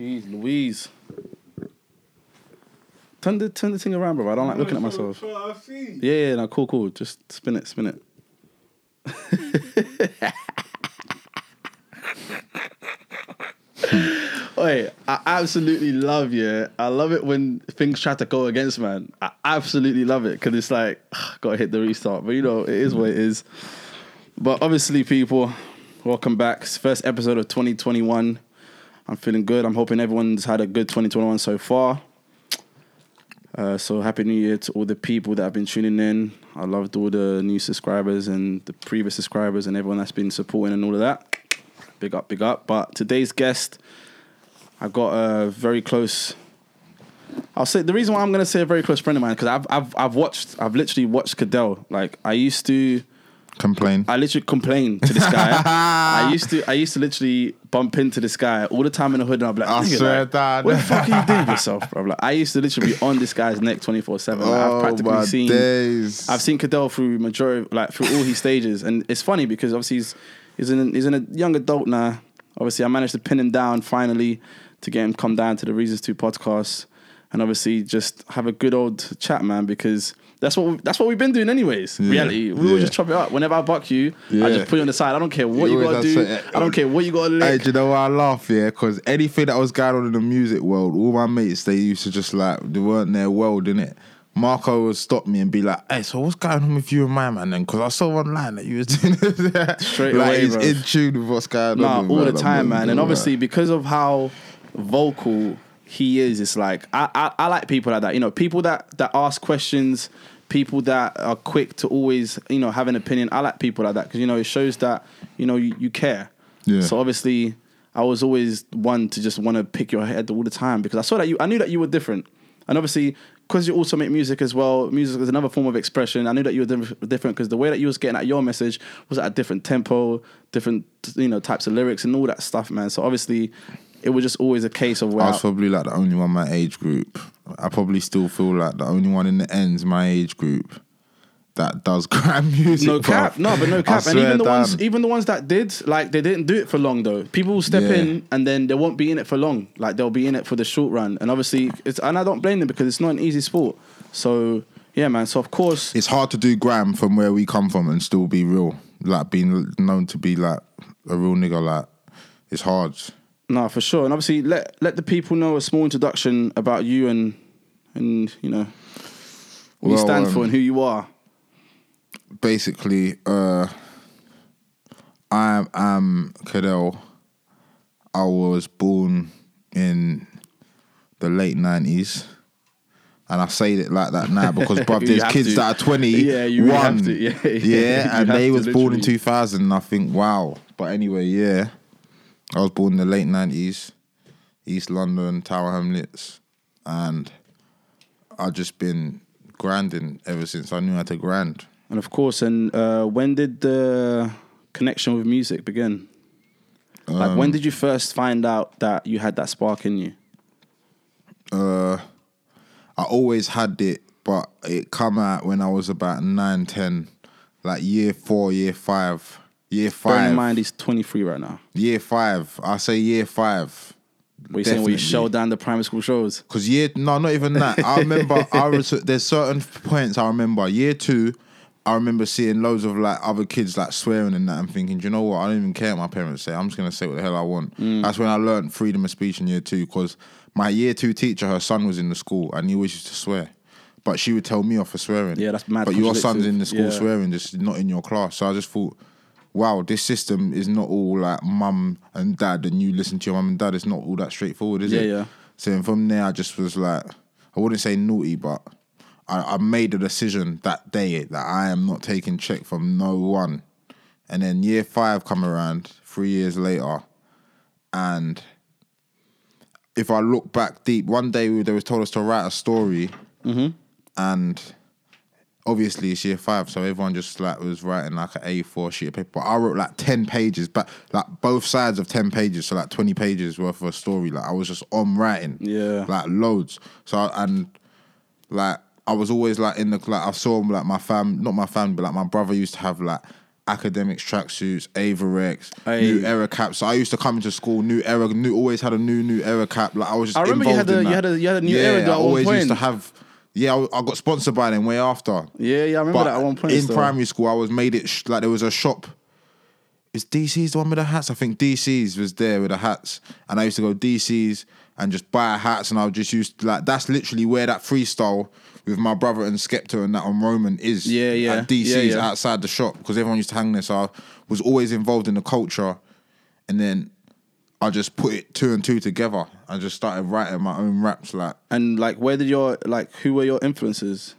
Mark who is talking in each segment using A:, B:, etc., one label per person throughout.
A: Jeez, Louise. Turn the turn the thing around, bro. I don't like looking at myself. Yeah, yeah, no, cool, cool. Just spin it, spin it. Wait, I absolutely love yeah. I love it when things try to go against man. I absolutely love it because it's like gotta hit the restart. But you know, it is what it is. But obviously, people, welcome back. It's first episode of 2021. I'm feeling good. I'm hoping everyone's had a good 2021 so far. Uh, so happy New Year to all the people that have been tuning in. I loved all the new subscribers and the previous subscribers and everyone that's been supporting and all of that. Big up, big up. But today's guest, I got a very close. I'll say the reason why I'm gonna say a very close friend of mine because I've I've I've watched I've literally watched Cadell. Like I used to
B: Complain.
A: I literally complained to this guy. I used to I used to literally bump into this guy all the time in the hood and I'd be like,
B: I swear,
A: like,
B: Dad.
A: what the fuck are you doing yourself, bro? Like, I used to literally be on this guy's neck 24-7. Like, I've
B: oh
A: practically
B: my
A: seen
B: days.
A: I've seen Cadell through majority, like through all his stages, and it's funny because obviously he's he's in he's in a young adult now. Obviously, I managed to pin him down finally to get him come down to the Reasons Two podcast, and obviously just have a good old chat, man. Because that's what we, that's what we've been doing, anyways.
B: Yeah,
A: Reality, we will just chop it up. Whenever I buck you, I just put you on the side. I don't care what you
B: You
A: gotta do. I don't care what you gotta
B: Hey, do you know why I laugh? Yeah, because anything that was going on in the music world, all my mates they used to just like they weren't their world in it. Marco would stop me and be like, "Hey, so what's going on with you and my man?" Then because I saw online that you was doing this.
A: Straight
B: like,
A: away,
B: he's
A: bro.
B: in tune with what's going
A: Nah,
B: on.
A: all the time,
B: I'm
A: man. And obviously, because of how vocal he is, it's like I, I I like people like that. You know, people that that ask questions, people that are quick to always you know have an opinion. I like people like that because you know it shows that you know you, you care.
B: Yeah.
A: So obviously, I was always one to just want to pick your head all the time because I saw that you. I knew that you were different, and obviously. Because you also make music as well, music is another form of expression. I knew that you were different because the way that you was getting at your message was at a different tempo, different you know types of lyrics and all that stuff, man. So obviously, it was just always a case of where
B: I was probably like the only one my age group. I probably still feel like the only one in the ends my age group that does grime music.
A: no cap, no, but no
B: I
A: cap, and even the
B: down.
A: ones, even the ones that did, like they didn't do it for long though. People will step
B: Yeah.
A: in and then they won't be in it for long. Like they'll be in it for the short run, and obviously, it's and I don't blame them because it's not an easy sport. So yeah, man. So of course,
B: it's hard to do gram from where we come from and still be real. Like being known to be like a real nigga, like it's hard.
A: No, for sure, and obviously, let let the people know a small introduction about you and and you know what you
B: Well,
A: stand for
B: um,
A: and who you are.
B: Basically, uh I am Cadell. I was born in the late nineties. And I say it like that now because, bruv,
A: You
B: there's kids
A: to.
B: that are 20,
A: Yeah, you really to. Yeah, yeah.
B: yeah,
A: You
B: and they was born in 2000. And I think, wow. But anyway, yeah, I was born in the late 90s, East London, Tower Hamlets, and I've just been grinding ever since I knew how to grind.
A: And of course, and uh, when did the connection with music begin? Like,
B: Um,
A: when did you first find out that you had that spark in you?
B: Uh, I always had it, but it come out when I was about nine, ten, like year four, year five, year
A: Bearing in
B: five,
A: mind, he's 23 right now.
B: year five. I say year five.
A: What you saying? Where you down the primary school shows?
B: Cause year no, not even that. I remember I was there's certain points I remember. Year two, I remember seeing loads of like other kids like swearing and that and thinking, do you know what? I don't even care what my parents say. I'm just gonna say what the hell I want.
A: Mm.
B: That's when I learned freedom of speech in year two. Cause my year two teacher, her son was in the school and he always used to swear. But she would tell me off for swearing.
A: Yeah, that's mad
B: But your son's in the school
A: Yeah.
B: swearing, just not in your class. So I just thought, wow, this system is not all like mum and dad, and you listen to your mum and dad. It's not all that straightforward, is
A: Yeah,
B: it?
A: yeah.
B: yeah. So from there, I just was like, I wouldn't say naughty, but I, I made a decision that day that I am not taking check from no one. And then year five come around, three years later, and if I look back deep, one day they was told us to write a story, mm-hmm. and obviously it's year five, so everyone just like was writing like an A4 sheet of paper. But I wrote like ten pages, but like both sides of ten pages, so like twenty pages worth of a story. Like I was just on writing,
A: Yeah.
B: like loads. So I- and like I was always like in the like I saw like my fam, not my family, but like my brother used to have like Akademiks tracksuits, Avirex,
A: Aye.
B: new era caps. So I used to come into school, new era, new always had a new new era cap. Like I was just
A: I remember you had a- you had a- you had a new
B: yeah,
A: era
B: I always used to have. Yeah, I, I got sponsored by them way after.
A: Yeah, yeah, I remember
B: But
A: that at one point.
B: in
A: still.
B: primary school, I was made it sh- like there was a shop. Is DC's the one with the hats? I think DC's was there with the hats, and I used to go DC's and just buy hats, and I would just use like that's literally where that freestyle with my brother and Skepta and that on Roman is.
A: Yeah, yeah.
B: At DC's
A: Yeah, yeah.
B: outside the shop because everyone used to hang there, so I was always involved in the culture, and then I just put it two and two together. I just started writing my own raps like.
A: And like, where did your like? Who were your influences?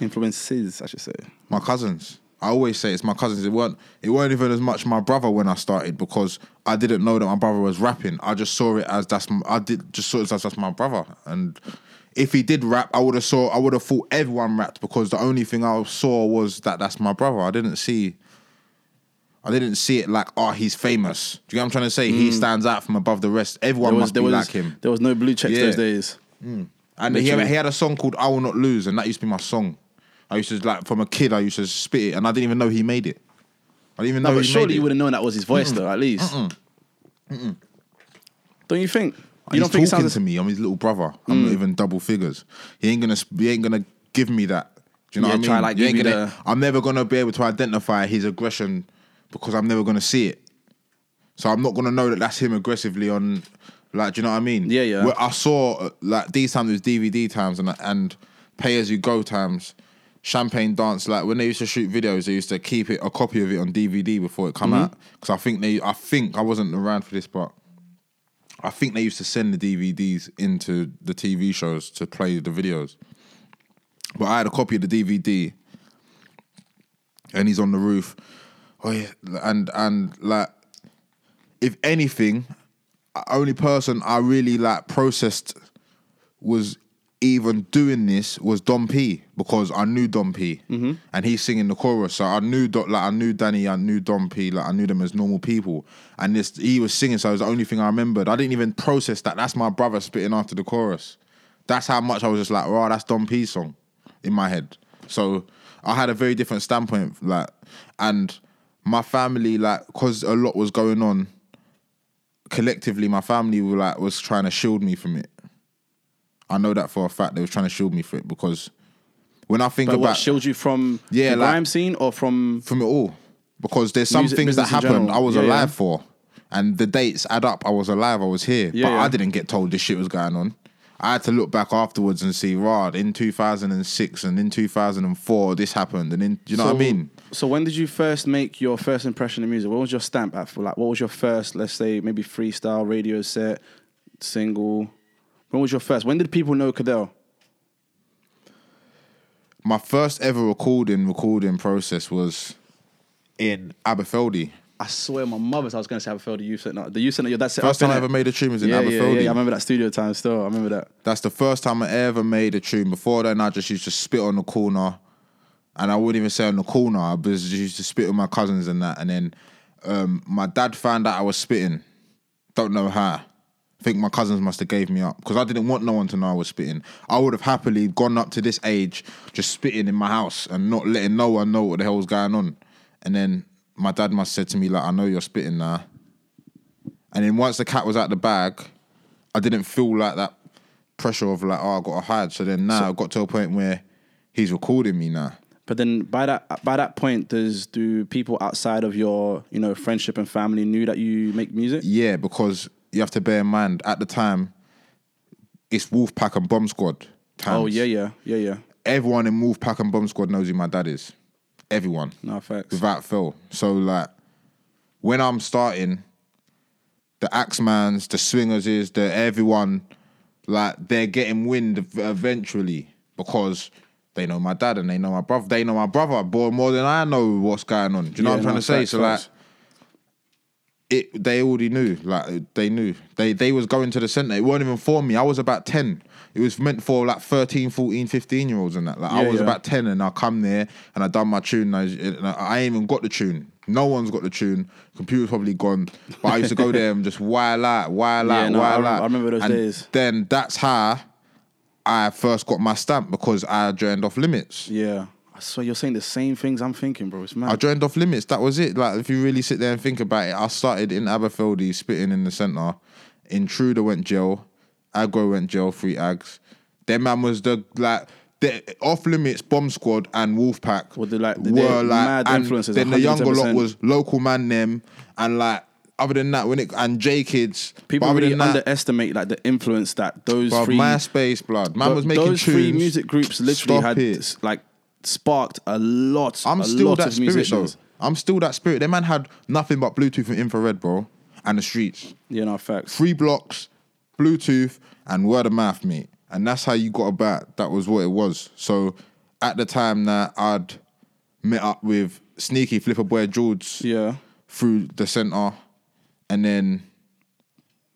A: Influences, I should say.
B: my cousins. I always say it's my cousins. It weren't it weren't even as much my brother when I started because I didn't know that my brother was rapping. I just saw it as that's m- I did just saw it as that's my brother. And if he did rap, I would have saw I would have thought everyone rapped because the only thing I saw was that that's my brother. I didn't see. I didn't see it like, oh, he's famous. Do you get what I'm trying to say? He mm. stands out from above the rest. Everyone
A: There was
B: must be
A: was
B: like him.
A: there was no blue checks
B: Yeah.
A: those days. Mm.
B: And he had, he had a song called "I Will Not Lose," and that used to be my song. I used to like from a kid. I used to spit it, and I didn't even know he made it. I didn't even know
A: No, but
B: he
A: surely you would have known that was his voice, though. At least. Don't you think? You
B: He's
A: don't think
B: talking
A: sounds?
B: to me. I'm his little brother. I'm mm. not even double figures. He ain't gonna. He ain't gonna give me that. Do you know
A: Yeah,
B: what I mean?
A: try, like,
B: You ain't gonna,
A: the-
B: I'm never gonna be able to identify his aggression because I'm never gonna see it. So I'm not gonna know that that's him aggressively on. Like, do you know what I mean?
A: Yeah, yeah.
B: Where I saw like these times it was DVD times and and pay as you go times. Champagne dance, like when they used to shoot videos, they used to keep it a copy of it on DVD before it come
A: Mm-hmm.
B: out. Because I think they, I think I wasn't around for this, but I think they used to send the DVDs into the TV shows to play the videos. But I had a copy of the DVD, and he's on the roof. Oh yeah, and and like, if anything, only person I really like processed was even doing this was Don P because I knew Don P mm-hmm. and he's singing the chorus. So I knew like I knew Danny, I knew Don P, like I knew them as normal people. And this he was singing, so it was the only thing I remembered. I didn't even process that. That's my brother spitting after the chorus. That's how much I was just like, wow, that's Don P's song in my head. So I had a very different standpoint, like, and my family, like, because a lot was going on collectively, my family were like was trying to shield me from it. I know that for a fact. They were trying to shield me from it because when I think
A: But what
B: about
A: shield you from
B: Yeah,
A: the
B: like-
A: scene or from?
B: from it all, because there's some
A: Music
B: things that happened. I was
A: Yeah, yeah.
B: alive for, and the dates add up. I was alive. I was here,
A: Yeah,
B: but
A: yeah.
B: I didn't get told this shit was going on. I had to look back afterwards and see, rod in 2006 and in 2004 this happened, and in do you know what I mean?
A: So when did you first make your first impression in music? What was your stamp at for like? What was your first, let's say, maybe freestyle radio set, single? When was your first? When did people know Cadell?
B: My first ever recording recording process was in Aberfeldy.
A: I swear, my mother's. I was going to say Aberfeld, the youth center. The youth center. Your dad set
B: First time I ever made a tune was in
A: yeah, yeah,
B: Aberfeldy.
A: yeah, yeah. I remember that studio time. Still, I remember that.
B: That's the first time I ever made a tune. Before then, I just used to spit on the corner, and I wouldn't even say on the corner. I was just used to spit with my cousins and that. And then um, my dad found out I was spitting. Don't know how. I think my cousins must have gave me up because I didn't want no one to know I was spitting. I would have happily gone up to this age just spitting in my house and not letting no one know what the hell was going on. And then my dad must have said to me like, "I know you're spitting now." And then once the cat was out of the bag, I didn't feel like that pressure of like, oh, I got to hide. So then now I got to a point where he's recording me now.
A: But then by that by that point, does do people outside of your you know friendship and family knew that you make music?
B: Yeah, because you have to bear in mind at the time, it's Wolfpack and Bomb Squad. Oh, times.
A: Oh yeah, yeah, yeah, yeah.
B: Everyone in Wolfpack and Bomb Squad knows who my dad is. Everyone.
A: No facts.
B: without fail. So like when I'm starting, the Axemans, the Swingers is the everyone like they're getting wind eventually because they know my dad and they know my brother. They know my brother more than I know what's going on. Do you know
A: Yeah,
B: what I'm trying
A: no,
B: to say? so like it they already knew. Like they knew. They they was going to the centre. It weren't even for me. I was about 10. It was meant for like 13, 14, 15 year olds and that. Like I was
A: yeah.
B: about 10 and I come there and I done my tune and I, and I ain't even got the tune. No one's got the tune. Computer's probably gone. But I used to go there and just while out, while
A: Yeah,
B: out,
A: no, I
B: while
A: remember-
B: out.
A: I remember those
B: And
A: days.
B: Then that's how I first got my stamp because I joined off limits.
A: Yeah. So you're saying the same things I'm thinking, bro. It's mad.
B: I joined off limits. That was it. Like if you really sit there and think about it, I started in Aberfeldy spitting in the centre. Intruder went jail. Agro went jail. Three ags. Their man was the like the off limits bomb squad and Wolfpack
A: Were the, like,
B: were like
A: mad
B: and
A: influences,
B: Then the younger lot was local man them and like other than that when it and J kids.
A: People really
B: that,
A: underestimate like the influence that those
B: bruv,
A: three
B: MySpace blood. Man was making
A: those
B: tunes.
A: three music groups literally had
B: it.
A: like sparked a lot.
B: I'm
A: a
B: still
A: lot
B: that
A: of
B: spirit
A: musicians.
B: though. I'm still that spirit. That man had nothing but Bluetooth and infrared, bro, and the streets.
A: You know, facts.
B: Three blocks, Bluetooth, and word of mouth, mate. And that's how you got about. That was what it was. So at the time that I'd met up with Sneaky Flipper Boy George
A: Yeah,
B: through the center, and then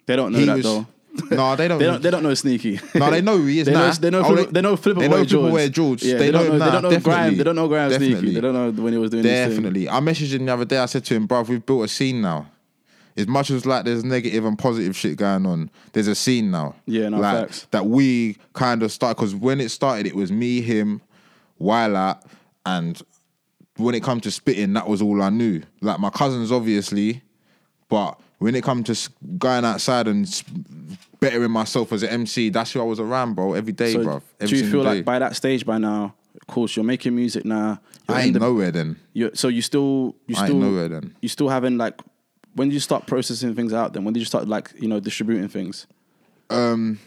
A: they don't know
B: he
A: that
B: was.
A: though.
B: No, they don't.
A: They don't. They don't know Sneaky.
B: No, they know who he is
A: They
B: now.
A: know, they know,
B: Oh,
A: Flipper, they know Flipper
B: they
A: Boy
B: know
A: George.
B: Flipper Boy George.
A: Yeah,
B: They
A: don't know.
B: now,
A: They don't know Graham.
B: definitely.
A: They don't know Graham Sneaky.
B: Definitely.
A: They don't know when he was doing this thing.
B: Definitely. I messaged him the other day. I said to him, bruv, we've built a scene now. As much as like there's negative and positive shit going on, there's a scene now.
A: Yeah, no,
B: like,
A: facts.
B: That we kind of start because when it started, it was me, him, Wylat, and when it comes to spitting, that was all I knew. Like my cousins, obviously, but when it comes to going outside and bettering myself as an MC, that's who I was around, bro, every day,
A: So
B: bruv. Every
A: do you feel
B: day.
A: like by that stage by now, of course, you're making music now. You're
B: I ain't
A: the-
B: nowhere then.
A: So you still, you
B: I ain't
A: still,
B: nowhere then.
A: you still haven't like. When did you start processing things out? Then when did you start like you know distributing things?
B: Um,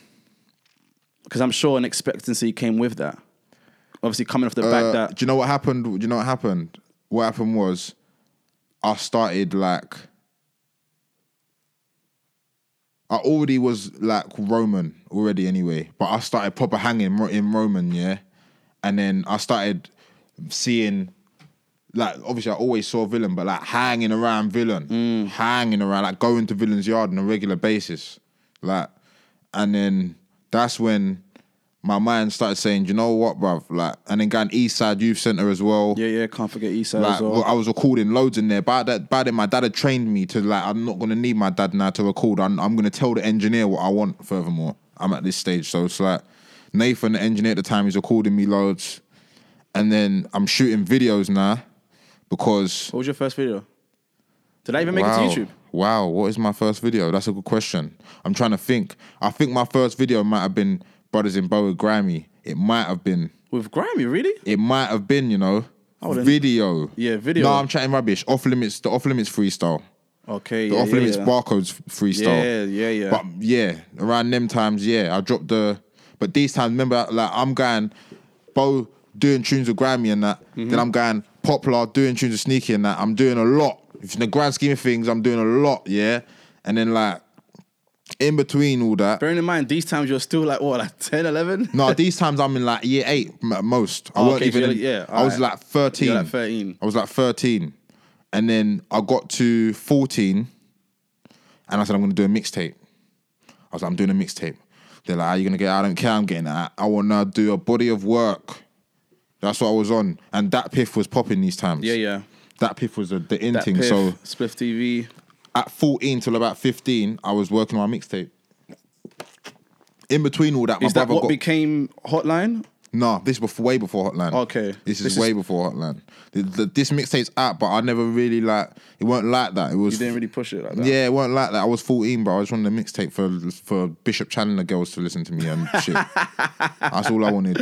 A: Because I'm sure an expectancy came with that. Obviously, coming off the
B: Uh,
A: back that
B: Do you know what happened? Do you know what happened? What happened was, I started like, I already was like Roman already anyway, but I started proper hanging in Roman, yeah, and then I started seeing. Like obviously, I always saw villain, but like hanging around villain, mm. hanging around, like going to villain's yard on a regular basis, like, and then that's when my mind started saying, you know what, bruv? Like, and then going East Side Youth Center as well.
A: yeah, yeah, can't forget Eastside
B: Like
A: as well.
B: I was recording loads in there. By that, by then, my dad had trained me to like. I'm not gonna need my dad now to record. I'm, I'm gonna tell the engineer what I want. Furthermore, I'm at this stage, so it's like Nathan, the engineer at the time, he's recording me loads, and then I'm shooting videos now because
A: What was your first video? Did I even make
B: wow,
A: it to YouTube?
B: Wow, what is my first video? That's a good question. I'm trying to think. I think my first video might have been Brothers in Bow with Grammy. It might have been.
A: With Grammy, really?
B: It might have been, you know, video.
A: Yeah, video.
B: No, I'm chatting rubbish. Off limits, the off limits freestyle.
A: Okay,
B: The
A: yeah,
B: off
A: yeah,
B: limits
A: yeah.
B: barcodes freestyle.
A: Yeah, yeah, yeah.
B: But yeah, around them times, yeah, I dropped the. But these times, remember, like I'm going, Bo doing tunes with Grammy and that.
A: Mm-hmm.
B: Then I'm going Poplar doing tunes with Sneaky and that. I'm doing a lot. In the grand scheme of things, I'm doing a lot, yeah. And then like, in between all that,
A: Bearing in mind, these times you're still like what, like 10, 11?
B: no, these times I'm in like year eight at most. I
A: Oh, okay,
B: even.
A: you're
B: in-
A: like- yeah,
B: I was
A: alright.
B: like thirteen.
A: You're like 13.
B: I was like thirteen, and then I got to fourteen, and I said I'm going to do a mixtape. I was like, I'm doing a mixtape. They're like, Are you gonna get? I don't care. I'm getting that. I want to do a body of work. That's what I was on, and that piff was popping these times.
A: Yeah, yeah.
B: That piff was a, the in
A: That
B: thing.
A: Piff,
B: So
A: Spliff TV.
B: at 14 till about 15, I was working on my mixtape. In between all that, my
A: Is that
B: brother
A: what
B: got
A: became Hotline?
B: No, this before way before Hotline.
A: Okay.
B: this is
A: This
B: way
A: is-
B: before Hotline. The, the, this mixtape's out, but I never really like. It weren't like that. It was.
A: You didn't really push it like that.
B: yeah, it weren't like that. I was 14, but I was running the mixtape for for Bishop Challoner girls to listen to me and shit. That's all I wanted.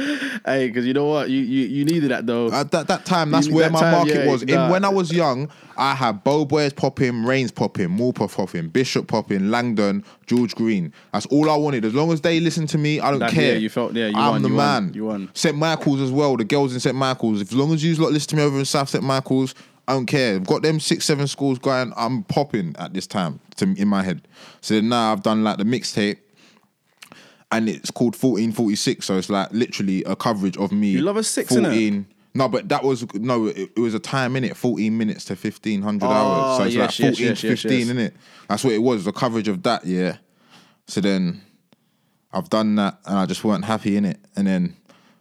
A: Hey, because you know what? You, you you needed that though.
B: At that, that time, that's
A: You-
B: where
A: that
B: my
A: time,
B: market
A: yeah,
B: was.
A: nah.
B: In, when I was young, I had Bow Boys popping, Raine's popping, Morpeth popping, Bishop popping, Langdon, George Green. That's all I wanted. As long as they listen to me, I don't
A: That-
B: care.
A: yeah, you felt- yeah, you
B: I'm
A: won,
B: the
A: you won,
B: man.
A: you won.
B: St. Michael's as well. The girls in St. Michael's. As long as you lot listen to me over in South St. Michael's, I don't care. I've got them six, seven schools going. I'm popping at this time to, in my head. So then now I've done like the mixtape. And it's called 1446, so it's like literally a coverage of me.
A: You love a six, innit?
B: 14, no, but that was no. It, it was a time in it, fourteen minutes to fifteen hundred
A: Oh,
B: hours. So it's
A: yes,
B: like fourteen
A: yes,
B: to
A: yes,
B: fifteen,
A: yes.
B: in it. That's what it was. The coverage of that, yeah. So then, I've done that, and I just weren't happy in it. And then,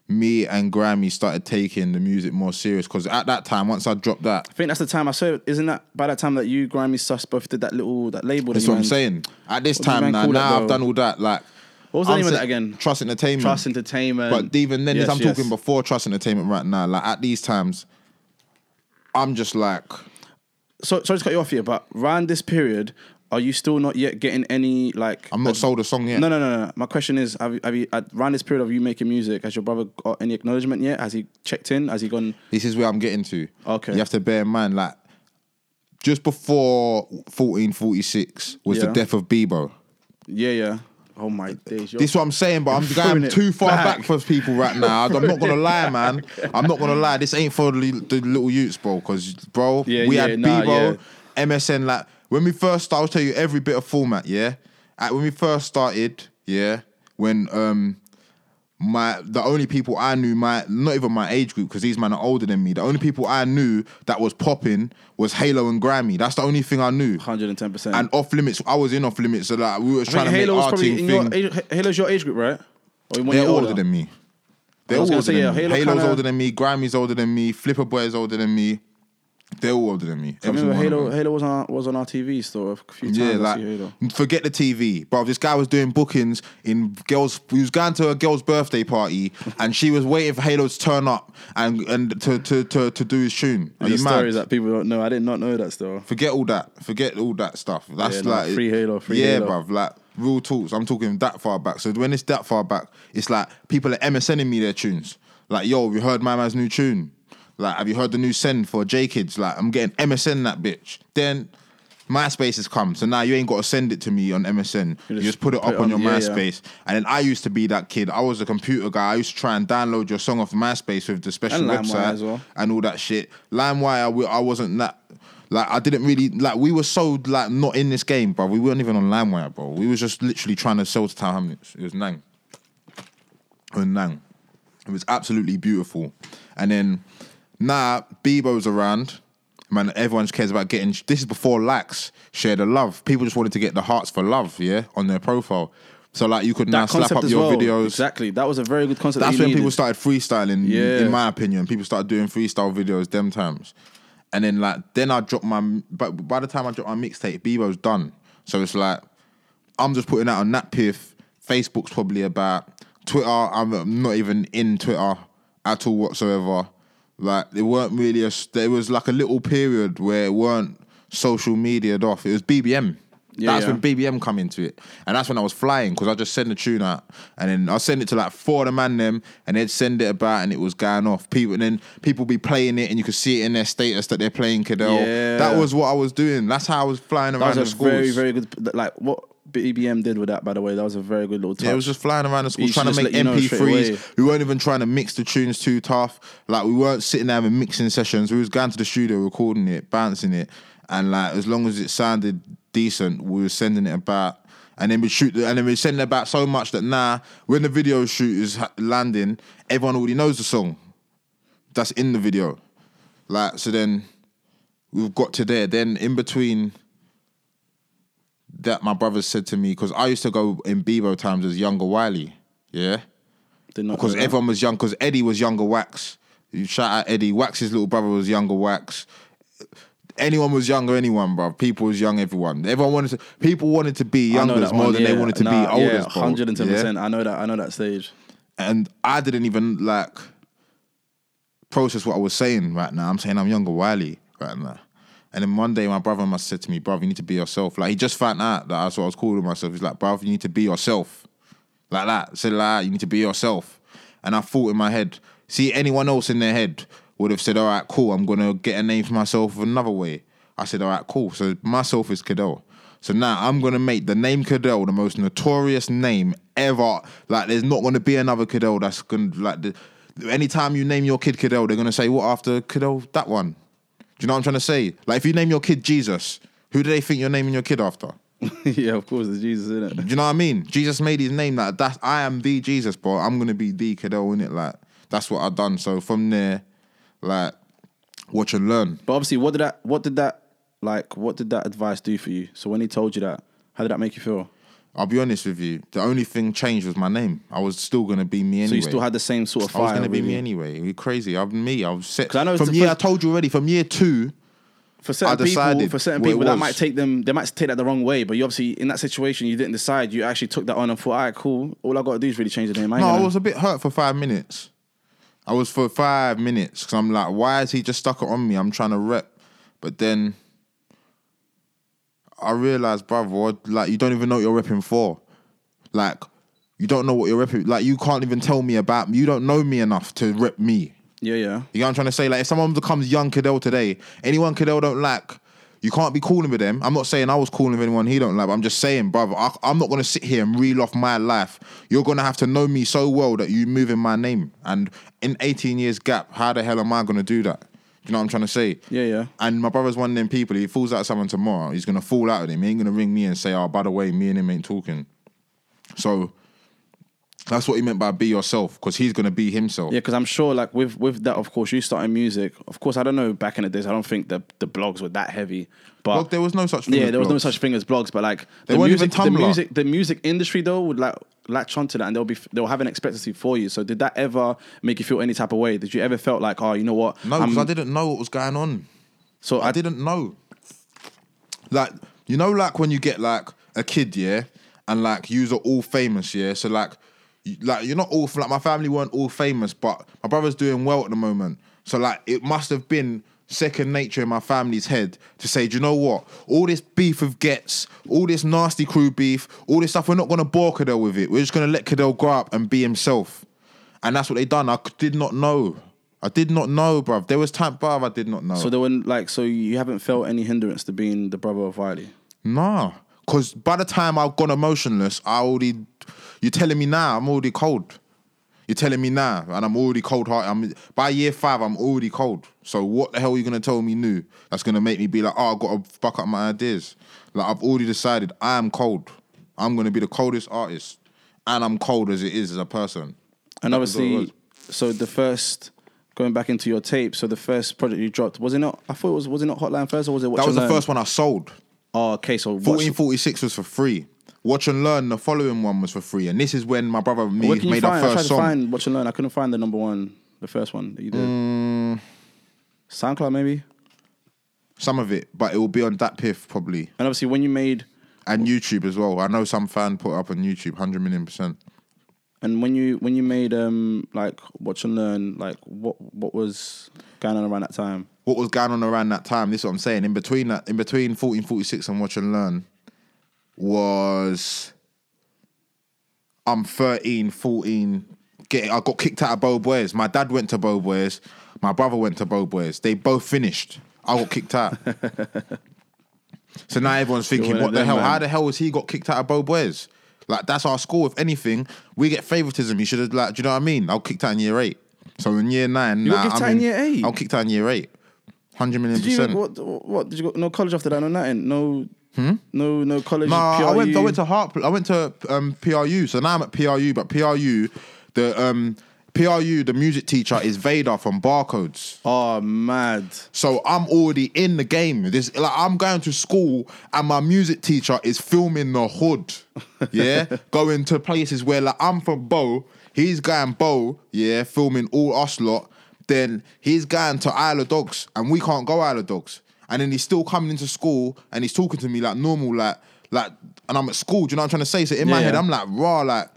B: me and Grammy started taking the music more serious because at that time, once I dropped that,
A: I think that's the time I saw. Isn't that by that time that you, Grammy Sus, both did that little that label?
B: that's
A: that
B: what I'm saying. At this time now, now I've done all that. Like,
A: What was the
B: I'm
A: name of that again?
B: Trust Entertainment.
A: Trust Entertainment.
B: But even then,
A: Yes,
B: I'm
A: yes.
B: talking before Trust Entertainment right now. Like at these times, I'm just like,
A: So sorry to cut you off here, but around this period, are you still not yet getting any like?
B: I'm not sold a song yet.
A: No, no, no, no. My question is, have you, have you at, around this period of you making music, has your brother got any acknowledgement yet? Has he checked in? Has he gone?
B: This is where I'm getting to.
A: Okay.
B: You have to bear in mind, like, just before 1446 was the
A: Yeah.
B: death of Bebo.
A: Yeah, yeah. Oh my days.
B: This is what I'm saying, but I'm going too far
A: back.
B: back. for people right now. I'm not gonna lie, man. I'm not gonna lie. This ain't for the, the little youths, bro. Because, bro,
A: Yeah,
B: we
A: yeah,
B: had
A: nah,
B: Bebo, MSN. Like when we first started, I'll tell you every bit of format. Yeah, At- when we first started, yeah, when um my the only people I knew, my not even my age group, because these men are older than me. The only people I knew that was popping was Halo and Grammy. That's the only thing I knew.
A: 110%.
B: And off limits, I was in off limits, so like we were trying to
A: Halo
B: make our team
A: in
B: thing.
A: your Halo's your age group, right? Or
B: They're
A: year
B: older than me. They're older
A: say,
B: than
A: yeah,
B: me.
A: Halo
B: Halo's
A: kinda-
B: older than me. Grammy's older than me. Flipper Boy is older than me. They're all older than me.
A: I
B: Every
A: remember
B: single one of
A: Halo.
B: them.
A: Halo was on our, was on our TV store a few times.
B: Yeah,
A: I
B: like
A: see Halo.
B: forget the TV, bro. This guy was doing bookings in girls. He was going to a girl's birthday party, and she was waiting for Halo to turn up and and to to to, to do his tune. Are
A: And the
B: you mad?
A: stories that people don't know. I did not know that still.
B: Forget all that. Forget all that stuff. That's
A: Yeah, no,
B: like
A: free Halo, free Halo.
B: yeah,
A: Halo.
B: bruv. Like real talks. I'm talking that far back. So when it's that far back, it's like people are MSNing me their tunes. Like, yo, you heard my man's new tune? Like, have you heard the new send for J Kids? Like, I'm getting MSN that bitch. Then MySpace has come, so now you ain't got to send it to me on MSN. You
A: just
B: just, put it
A: put
B: up
A: it
B: on,
A: on-
B: your
A: yeah, yeah.
B: MySpace. And then I used to be that kid. I was a computer guy. I used to try and download your song off MySpace with the special
A: And
B: website
A: well.
B: and all that shit. LimeWire, we- I wasn't that. Like I didn't really like. We were so like not in this game, bro. We weren't even on LimeWire, bro. We was just literally trying to sell to Tower Hamlets. It was Nang. It was Nang. It was absolutely beautiful. And then now Bebo's around. Man, everyone just cares about getting. This is before likes share the love. People just wanted to get the hearts for love, yeah, on their profile. So like you could now slap up your
A: well.
B: videos.
A: Exactly. That was a very good concept.
B: That's
A: that
B: when people started freestyling.
A: Yeah.
B: In my opinion, people started doing freestyle videos them times, and then like then I dropped my. But by the time I dropped my mixtape, Bebo's done. So it's like I'm just putting out on that piff. Facebook's probably about Twitter. I'm not even in Twitter at all whatsoever. Like it weren't really a. There was like a little period where it weren't social media'd off. It was BBM.
A: Yeah,
B: that's
A: yeah.
B: when BBM come into it, and that's when I was flying because I just send the tune out, and then I send it to like four of the man them, and they'd send it about, and it was going off. People, and then people be playing it, and you could see it in their status that they're playing Cadell.
A: Yeah.
B: That was what I was doing. That's how I was flying
A: That
B: around
A: was
B: the schools.
A: very, very good. Like what BBM did with that, by the way, that was a very good little touch.
B: Yeah, it was just flying around the school
A: He
B: trying to make
A: just let you know.
B: MP3s. We weren't even trying to mix the tunes too tough. Like we weren't sitting there having mixing sessions. We was going to the studio, recording it, bouncing it, and like as long as it sounded decent, we were sending it about. And then we shoot, the, and then we send it about so much that now when the video shoot is landing, everyone already knows the song that's in the video. Like so, then we've got to there. Then in between that, my brother said to me because I used to go in Bebo times as younger Wiley, yeah, because everyone was young. Because Eddie was younger Wax. You shout out Eddie. Wax's little brother was younger Wax. Anyone was younger, anyone, bro. People was young, everyone. Everyone wanted to. People wanted to be
A: I know
B: youngers
A: that
B: more
A: one,
B: than they wanted to
A: Nah,
B: be
A: yeah, 110%. I know that. I know that stage.
B: and I didn't even like process what I was saying right now. I'm saying I'm younger Wiley right now. And then one day my brother must said to me, bruv, you need to be yourself. Like he just found out that that's what I was calling myself. He's like, bruv, you need to be yourself. Like that. Said like you need to be yourself. And I thought in my head, see anyone else in their head would have said, all right, cool, I'm gonna get a name for myself another way. I said, all right, cool. So myself is Cadell. So now I'm gonna make the name Cadell the most notorious name ever. Like there's not gonna be another Cadell that's gonna like the anytime you name your kid Cadell, they're gonna say, What after Cadell? That one. Do you know what I'm trying to say? Like if you name your kid Jesus, who do they think you're naming your kid after?
A: yeah, of course, it's Jesus it.
B: Do you know what I mean? Jesus made his name like that. I am the Jesus, bro. I'm gonna be the Cadell in it. Like that's what I've done. So from there, like watch and learn.
A: But obviously, what did that? What did that? Like, what did that advice do for you? So when he told you that, how did that make you feel?
B: I'll be honest with you. The only thing changed was my name. I was still gonna be me anyway.
A: So you still had the same sort of
B: I
A: fire.
B: was gonna be
A: really?
B: me anyway. You're crazy. I'm me. I was set
A: I know
B: from year.
A: first-
B: I told you already. From year two,
A: for certain people,
B: decided
A: for certain people, that
B: was.
A: might take them. They might take that the wrong way. But you obviously in that situation, you didn't decide. You actually took that on and thought, all right, cool. All I got to do is really change the name. I
B: No, I was a bit hurt for five minutes. I was for five minutes because I'm like, why is he just stuck it on me? I'm trying to rep, but then I realized, brother, what- like you don't even know what you're repping for. Like you don't know what you're repping. Like you can't even tell me about me. You don't know me enough to rep me.
A: yeah, yeah.
B: You know what I'm trying to say? Like, if someone becomes young Cadell today, anyone Cadell don't like, you can't be calling with them. I'm not saying I was calling with anyone he don't like, I'm just saying, brother, I, I'm not going to sit here and reel off my life. You're going to have to know me so well that you move in my name. And in 18 years gap, how the hell am I going to do that? You know what I'm trying to say?
A: Yeah, yeah.
B: And my brother's one of them people, he falls out with someone tomorrow, he's going to fall out of him. He ain't going to ring me and say, oh, by the way, me and him ain't talking. So that's what he meant by be yourself, because he's going to be himself.
A: Yeah, because I'm sure, like with with that, of course, you starting music. Of course, I don't know. Back in the days, I don't think the the blogs were that heavy. But
B: Look, there was no such thing
A: yeah,
B: as
A: there was no
B: blogs.
A: such thing as blogs. But like
B: They
A: the
B: weren't
A: music,
B: even
A: the
B: Tumblr.
A: music, the music industry though would like latch onto that, and they'll be they'll have an expectancy for you. So did that ever make you feel any type of way? Did you ever felt like, oh, you know what?
B: No,
A: I'm-
B: because I didn't know what was going on.
A: So
B: I didn't know. Like, you know, like when you get like a kid, yeah, and like yous are all famous, yeah. So like, like you're not all like my family weren't all famous, but my brother's doing well at the moment. So like, it must have been second nature in my family's head to say, do you know what? All this beef of Gets, all this nasty crew beef, all this stuff, we're not gonna bore Cadell with it. We're just gonna let Cadell grow up and be himself. And that's what they done. I did not know. I did not know, bruv. There was time, bruv, I did not know.
A: So there were like, so you haven't felt any hindrance to being the brother of Wiley.
B: Nah, because by the time I've gone emotionless, I already. You're telling me now, I'm already cold. You're telling me now, and I'm already cold hearted. I'm by year five, I'm already cold. So what the hell are you gonna tell me new? That's gonna make me be like, oh, I've gotta fuck up my ideas. Like I've already decided I am cold. I'm gonna be the coldest artist, and I'm cold as it is as a person.
A: And
B: That what
A: obviously, so the first going back into your tape, so the first project you dropped was it not? I thought it was was it not Hotline first or was it? Watch
B: That was the
A: Learn?
B: first one I sold.
A: Oh, okay. So watch,
B: 1446 was for free. Watch and Learn, the following one was for free. And this is when my brother and me
A: where can you
B: made
A: find?
B: our
A: I tried
B: first
A: to
B: song.
A: find Watch and Learn. I couldn't find the number one, the first one that you did.
B: Mm.
A: SoundCloud maybe.
B: Some of it, but it will be on that piff probably.
A: And obviously, when you made
B: And YouTube as well. I know some fan put up on YouTube, 100 million percent.
A: and when you when you made um like Watch and Learn, like what what was going on around that time?
B: What was going on around that time? This is what I'm saying. In between that, in between 1446 and Watch and Learn was I'm 13, 14. Getting, I got kicked out of Bow Boys. My dad went to Bow Boys. My brother went to Bow Boys. They both finished. I got kicked out. so now everyone's thinking, what the
A: them,
B: hell?
A: man.
B: How the hell was he got kicked out of Bow Boys? Like that's our school. If anything, we get favoritism. You should have like, do you know what I mean? I got kicked out in year eight. So in year nine,
A: You got
B: nah,
A: kicked
B: I'm
A: out in year eight?
B: I got kicked out in year eight. Hundred million
A: Did you
B: percent.
A: what what did you go? No college after that? No nothing. No. No no college.
B: No, I went. I
A: PRU?
B: went to Hart. I went to um, PRU. So now I'm at PRU. But PRU, the um, PRU, the music teacher is Vader from Barcodes.
A: Oh mad.
B: So I'm already in the game. This like I'm going to school and my music teacher is filming the hood. Yeah, going to places where like I'm from Bow, he's going Bow, yeah, filming all us lot. Then he's going to Isle of Dogs and we can't go Isle of Dogs. And then he's still coming into school and he's talking to me like normal, like like, and I'm at school. Do you know what I'm trying to say? So in my head,
A: yeah.
B: I'm like, raw, like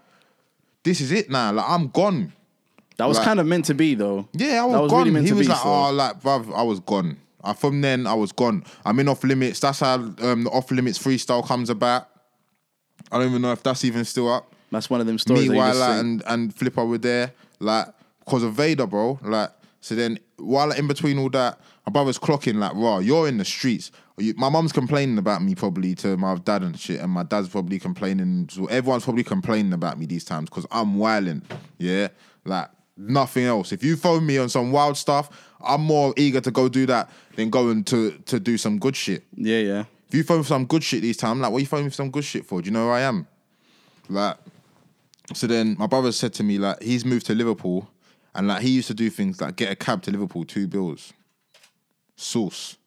B: this is it now. Like I'm gone.
A: That was
B: Like-
A: kind of meant to be though.
B: Yeah, I was,
A: that was
B: gone.
A: really meant
B: he
A: to
B: was
A: be.
B: like,
A: so-
B: oh, like, bruv, I was gone. Uh, from then, I was gone. I'm in off limits. That's how um, the off limits freestyle comes about. I don't even know if that's even still up.
A: That's one of them stories.
B: Me,
A: that you just
B: Wildlight,
A: sing.
B: and and Flipper were there, like, because of Vader, bro. Like, so then while in between all that, my brother's clocking like, raw. You're in the streets. You, my mum's complaining about me probably to my dad and shit, and my dad's probably complaining. So everyone's probably complaining about me these times because I'm wilding. Yeah, like nothing else. If you phone me on some wild stuff, I'm more eager to go do that than going to to do some good shit.
A: Yeah, yeah.
B: If you phone for some good shit these times, I'm like, what you phoning for some good shit for? Do you know who I am? Like, so then my brother said to me, like, he's moved to Liverpool and like he used to do things like get a cab to Liverpool, two bills. Sauce.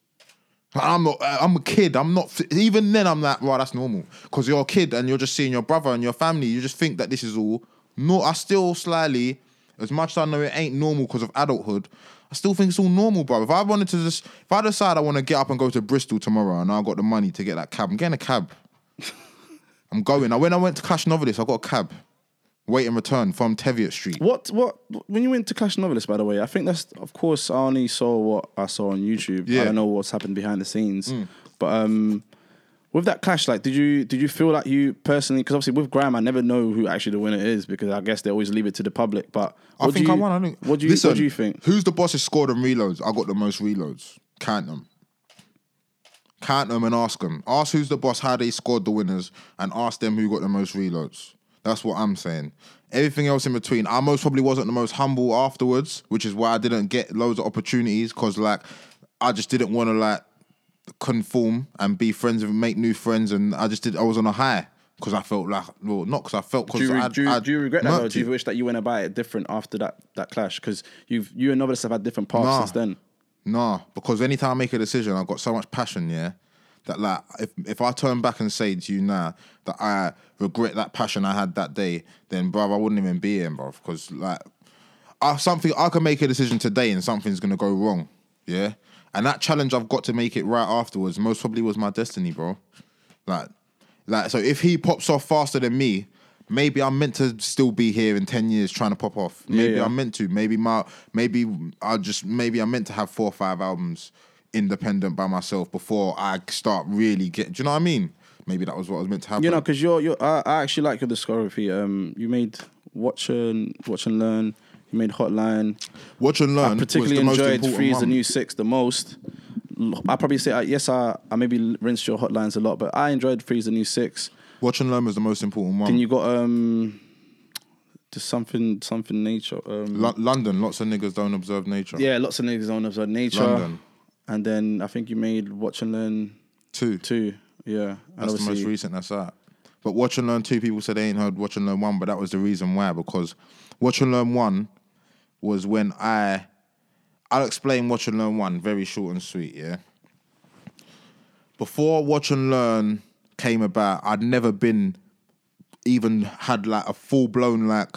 B: I'm not, I'm a kid. I'm not, even then I'm like, right, that's normal. Because you're a kid and you're just seeing your brother and your family. You just think that this is all. No, I still slightly As much as I know it ain't normal because of adulthood, I still think it's all normal, bro. If I wanted to just, if I decide I want to get up and go to Bristol tomorrow and I got the money to get that cab, I'm getting a cab. I'm going. Now, when I went to Clash Novelist, I got a cab, wait and return from Teviot Street.
A: What what when you went to Clash Novelist, by the way, I think that's of course I only saw what I saw on YouTube.
B: Yeah.
A: I don't know what's happened behind the scenes. But um with that clash, like, did you did you feel like you personally? Because obviously with Graham, I never know who actually the winner is because I guess they always leave it to the public. But
B: I
A: do
B: think
A: you,
B: I won. I think.
A: What do you
B: Listen,
A: What do you think?
B: Who's the boss has scored on reloads? I got the most reloads. Count them. Count them and ask them. Ask who's the boss, how they scored the winners, and ask them who got the most reloads. That's what I'm saying. Everything else in between, I most probably wasn't the most humble afterwards, which is why I didn't get loads of opportunities because like I just didn't want to like conform and be friends and make new friends, and I just did. I was on a high because I felt like well, not because I felt
A: Do
B: because
A: you,
B: I,
A: do, you,
B: I
A: do you regret that? Or do you wish that you went about it different after that that clash? Because you've you and Novelist have had different paths
B: Nah.
A: since then.
B: Nah, because anytime I make a decision, I've got so much passion, yeah, that like if if I turn back and say to you now that I regret that passion I had that day, then bruv, I wouldn't even be here, bruv. Because like, I something I can make a decision today and something's gonna go wrong, yeah. And that challenge I've got to make it right afterwards most probably was my destiny, bro. Like, like so if he pops off faster than me. Maybe I'm meant to still be here in ten years trying to pop off. Maybe
A: yeah.
B: I'm meant to. Maybe my maybe I just maybe I'm meant to have four or five albums independent by myself before I start really get. Do you know what I mean? Maybe that was what I was meant to happen.
A: You know, because you're you're. I, I actually like your discography. Um, you made Watch and Watch and Learn. Made Hotline.
B: watch and learn.
A: I particularly
B: was the most
A: enjoyed Freeze the. New Six the most. I probably say yes. I I maybe rinsed your hotlines a lot, but I enjoyed Freeze the New Six.
B: Watch and learn was the most important one.
A: And you got um, just something something nature. Um,
B: Lo- London, lots of niggas don't observe nature.
A: yeah, lots of niggas on observe nature.
B: London.
A: And then I think you made Watch and Learn
B: two.
A: two. Yeah, and
B: That's the most recent. That's that. But Watch and Learn two people said they ain't heard Watch and Learn one, but that was the reason why because Watch and Learn one was when I. I'll explain Watch and Learn one very short and sweet. Yeah. Before Watch and Learn came about, I'd never been even had like a full blown like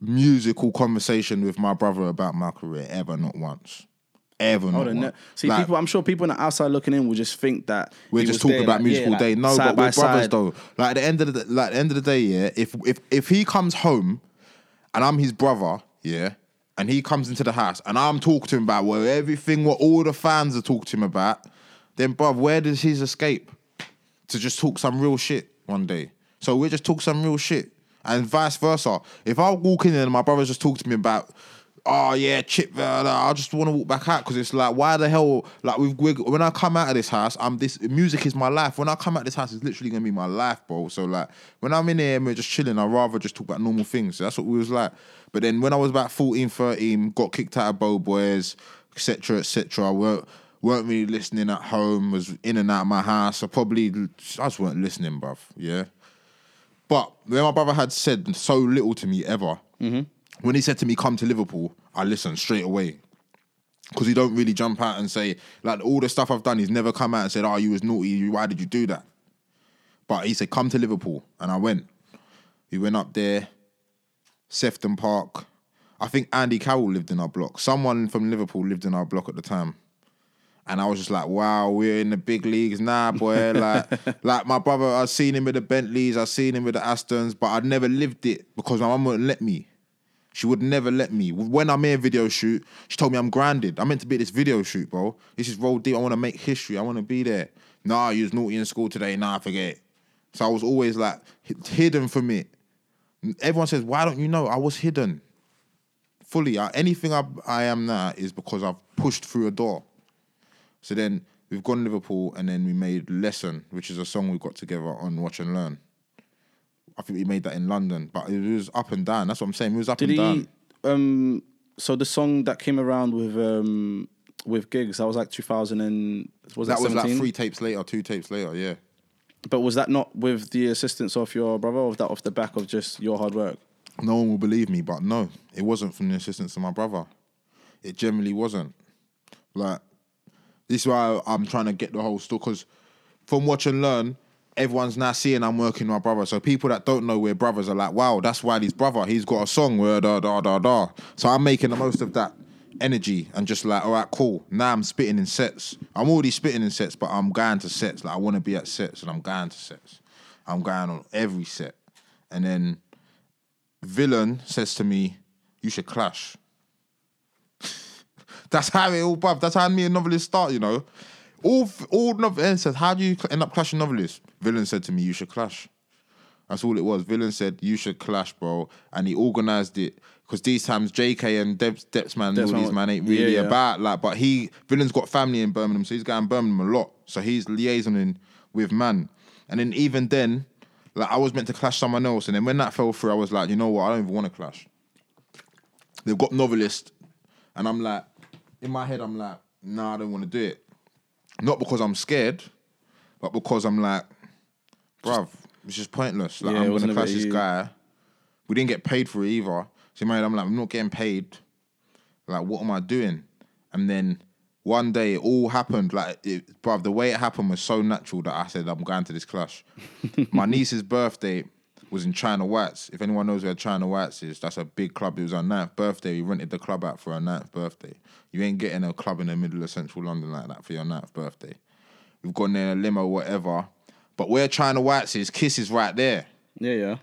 B: musical conversation with my brother about my career ever, not once. Ever, not once.
A: ne- See,
B: Like,
A: people. I'm sure people on the outside looking in will just think that
B: we're just talking
A: there,
B: about
A: like,
B: music
A: yeah,
B: all
A: like,
B: day. No, but we're brothers
A: side.
B: though. Like at the end of the like the end of the day, yeah. If if if he comes home, and I'm his brother, yeah, and he comes into the house, and I'm talking to him about well everything what all the fans are talking to him about, then bruv, where does his escape? To just talk some real shit one day. So we just talk some real shit, and vice versa. If I walk in and my brother just talks to me about. Oh yeah, chip. I just want to walk back out because it's like, why the hell? Like, we've, we when I come out of this house, I'm this music is my life. When I come out of this house, it's literally gonna be my life, bro. So like, when I'm in here and we're just chilling, I'd rather just talk about normal things. So that's what we was like. But then when I was about 14, 13, got kicked out of Bow Boys, etc., etc. weren't weren't really listening at home. Was in and out of my house. I probably I just weren't listening, bruv. Yeah. But when my brother had said so little to me ever, mm-hmm. when he said to me, "Come to Liverpool," I listened straight away because he don't really jump out and say like all the stuff I've done. He's never come out and said, "Oh, you was naughty. Why did you do that?" But he said, "Come to Liverpool," and I went. We went up there, Sefton Park. I think Andy Carroll lived in our block. Someone from Liverpool lived in our block at the time. And I was just like, wow, we're in the big leagues now, boy. Like, like my brother, I've seen him with the Bentleys, I've seen him with the Astons, but I'd never lived it because my mum wouldn't let me. She would never let me. When I'm in a video shoot, she told me I'm grounded. I'm meant to be at this video shoot, bro. This is roll deep. I want to make history. I want to be there. Nah, you was naughty in school today. Nah, forget. it. So I was always like hidden from it. Everyone says, why don't you know? I was hidden fully. I, anything I, I am now is because I've pushed through a door. So then we've gone to Liverpool and then we made Lesson, which is a song we got together on Watch and Learn. I think we made that in London, but it was up and down. That's what I'm saying. It was up
A: Did
B: and
A: he?
B: down.
A: Um, so the song that came around with um with gigs that was like 2000 and was that,
B: That was
A: 17?
B: like three tapes later, two tapes later, yeah.
A: But was that not with the assistance of your brother, or was that off the back of just your hard work?
B: No one will believe me, but no, it wasn't from the assistance of my brother. It generally wasn't. Like, this is why I'm trying to get the whole story, because from Watch and Learn, everyone's now seeing I'm working with my brother. So people that don't know we're brothers are like, wow, that's why he's brother. He's got a song where da da da da. So I'm making the most of that energy and just like, all right, cool. Now I'm spitting in sets. I'm already spitting in sets, but I'm going to sets. Like I want to be at sets, and I'm going to sets. I'm going on every set, and then villain says to me, "You should clash." That's how it all, bruv. That's how me and novelist start, you know. All all novelists said, "How do you end up clashing novelists?" Villain said to me, "You should clash." That's all it was. Villain said, "You should clash, bro," and he organized it because these times JK and Debs, Depps man, all
A: Depps
B: these
A: man-
B: man ain't really
A: yeah, yeah.
B: about like. But he Villain's got family in Birmingham, so he's going Birmingham a lot. So he's liaisoning with man, and then even then, like I was meant to clash someone else, and then when that fell through, I was like, you know what? I don't even want to clash. They've got novelist, and I'm like, in my head, I'm like, nah, I don't want to do it. Not because I'm scared, but because I'm like, bruv, it's just pointless. Like
A: Yeah,
B: I'm gonna clash this
A: you.
B: guy. We didn't get paid for it either. So head, I'm like, I'm not getting paid. Like, what am I doing? And then one day it all happened. Like, it, bruv, the way it happened was so natural that I said, I'm going to this clash. my niece's birthday was in China Whites. If anyone knows where China Whites is, that's a big club. It was her ninth birthday. We rented the club out for her ninth birthday. You ain't getting a club in the middle of central London like that for your ninth birthday. We've gone there in a limo, whatever. But where China Whites is, Kiss is right there.
A: Yeah, yeah.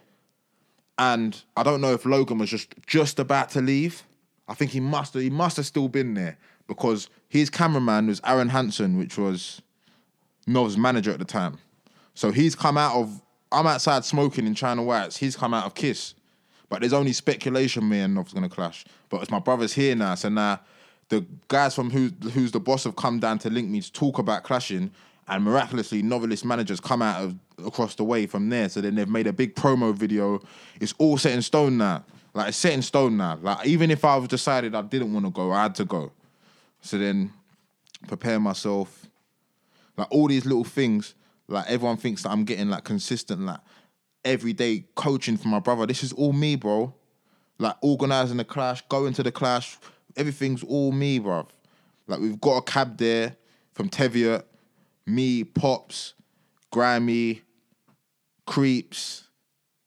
B: And I don't know if Logan was just just about to leave. I think he must have, he must have still been there because his cameraman was Aaron Hansen, which was Nov's manager at the time. So he's come out of I'm outside smoking in China Whites. He's come out of Kiss. But there's only speculation me and Nov's gonna clash. But it's my brother's here now, so now the guys from who who's the boss have come down to link me to talk about clashing, and miraculously Novelist managers come out of across the way from there. So then they've made a big promo video. It's all set in stone now. Like it's set in stone now. Like even if I've decided I didn't want to go, I had to go. So then prepare myself. Like all these little things, like everyone thinks that I'm getting like consistent, like everyday coaching from my brother. This is all me, bro. Like organizing the clash, going to the clash, everything's all me, bro. Like we've got a cab there from Teviot, me, Pops, Grammy, Creeps,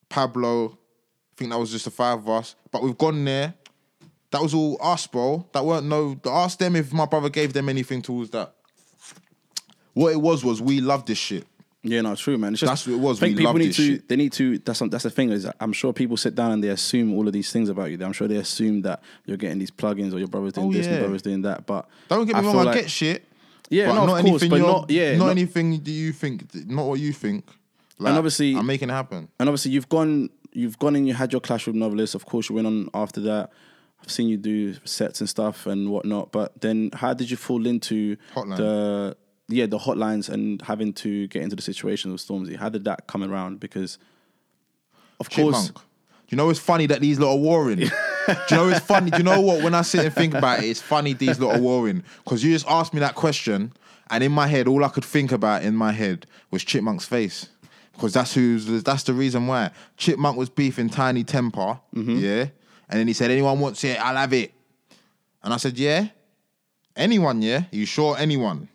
B: Pablo. I think that was just the five of us. But we've gone there. That was all us, bro. That weren't no. Ask them if my brother gave them anything towards that. What it was was we love this shit.
A: Yeah, no, true, man. It's just,
B: That's what it was.
A: I think
B: We
A: people
B: loved
A: need
B: this
A: to.
B: shit.
A: They need to. That's that's the thing is. I'm sure people sit down and they assume all of these things about you. I'm sure they assume that you're getting these plugins or your brother's doing
B: Oh,
A: this, and your brother's doing that. But
B: Don't get me
A: I
B: wrong, I
A: like-
B: get shit.
A: Yeah,
B: but
A: no,
B: not
A: of course,
B: anything
A: but
B: you're-
A: not yeah,
B: not
A: not-
B: anything Do you think, not what you think. Like,
A: obviously-
B: I'm making it happen.
A: And obviously, you've gone, you've gone and you had your clash with Novelists. Of course, you went on after that. I've seen you do sets and stuff and whatnot. But then, how did you fall into
B: Hotline.
A: the yeah the hotlines and having to get into the situation with Stormzy? How did that come around? Because of course,
B: Chipmunk. You know it's funny that these lot are warring? Do you know it's funny? Do you know what? When I sit and think about it, it's funny these lot are warring because you just asked me that question, and in my head, all I could think about in my head was Chipmunk's face because that's who's that's the reason why Chipmunk was beefing Tiny Temper, mm-hmm. yeah, and then he said, "Anyone wants it, I'll have it," and I said, "Yeah, anyone, yeah, you sure anyone?"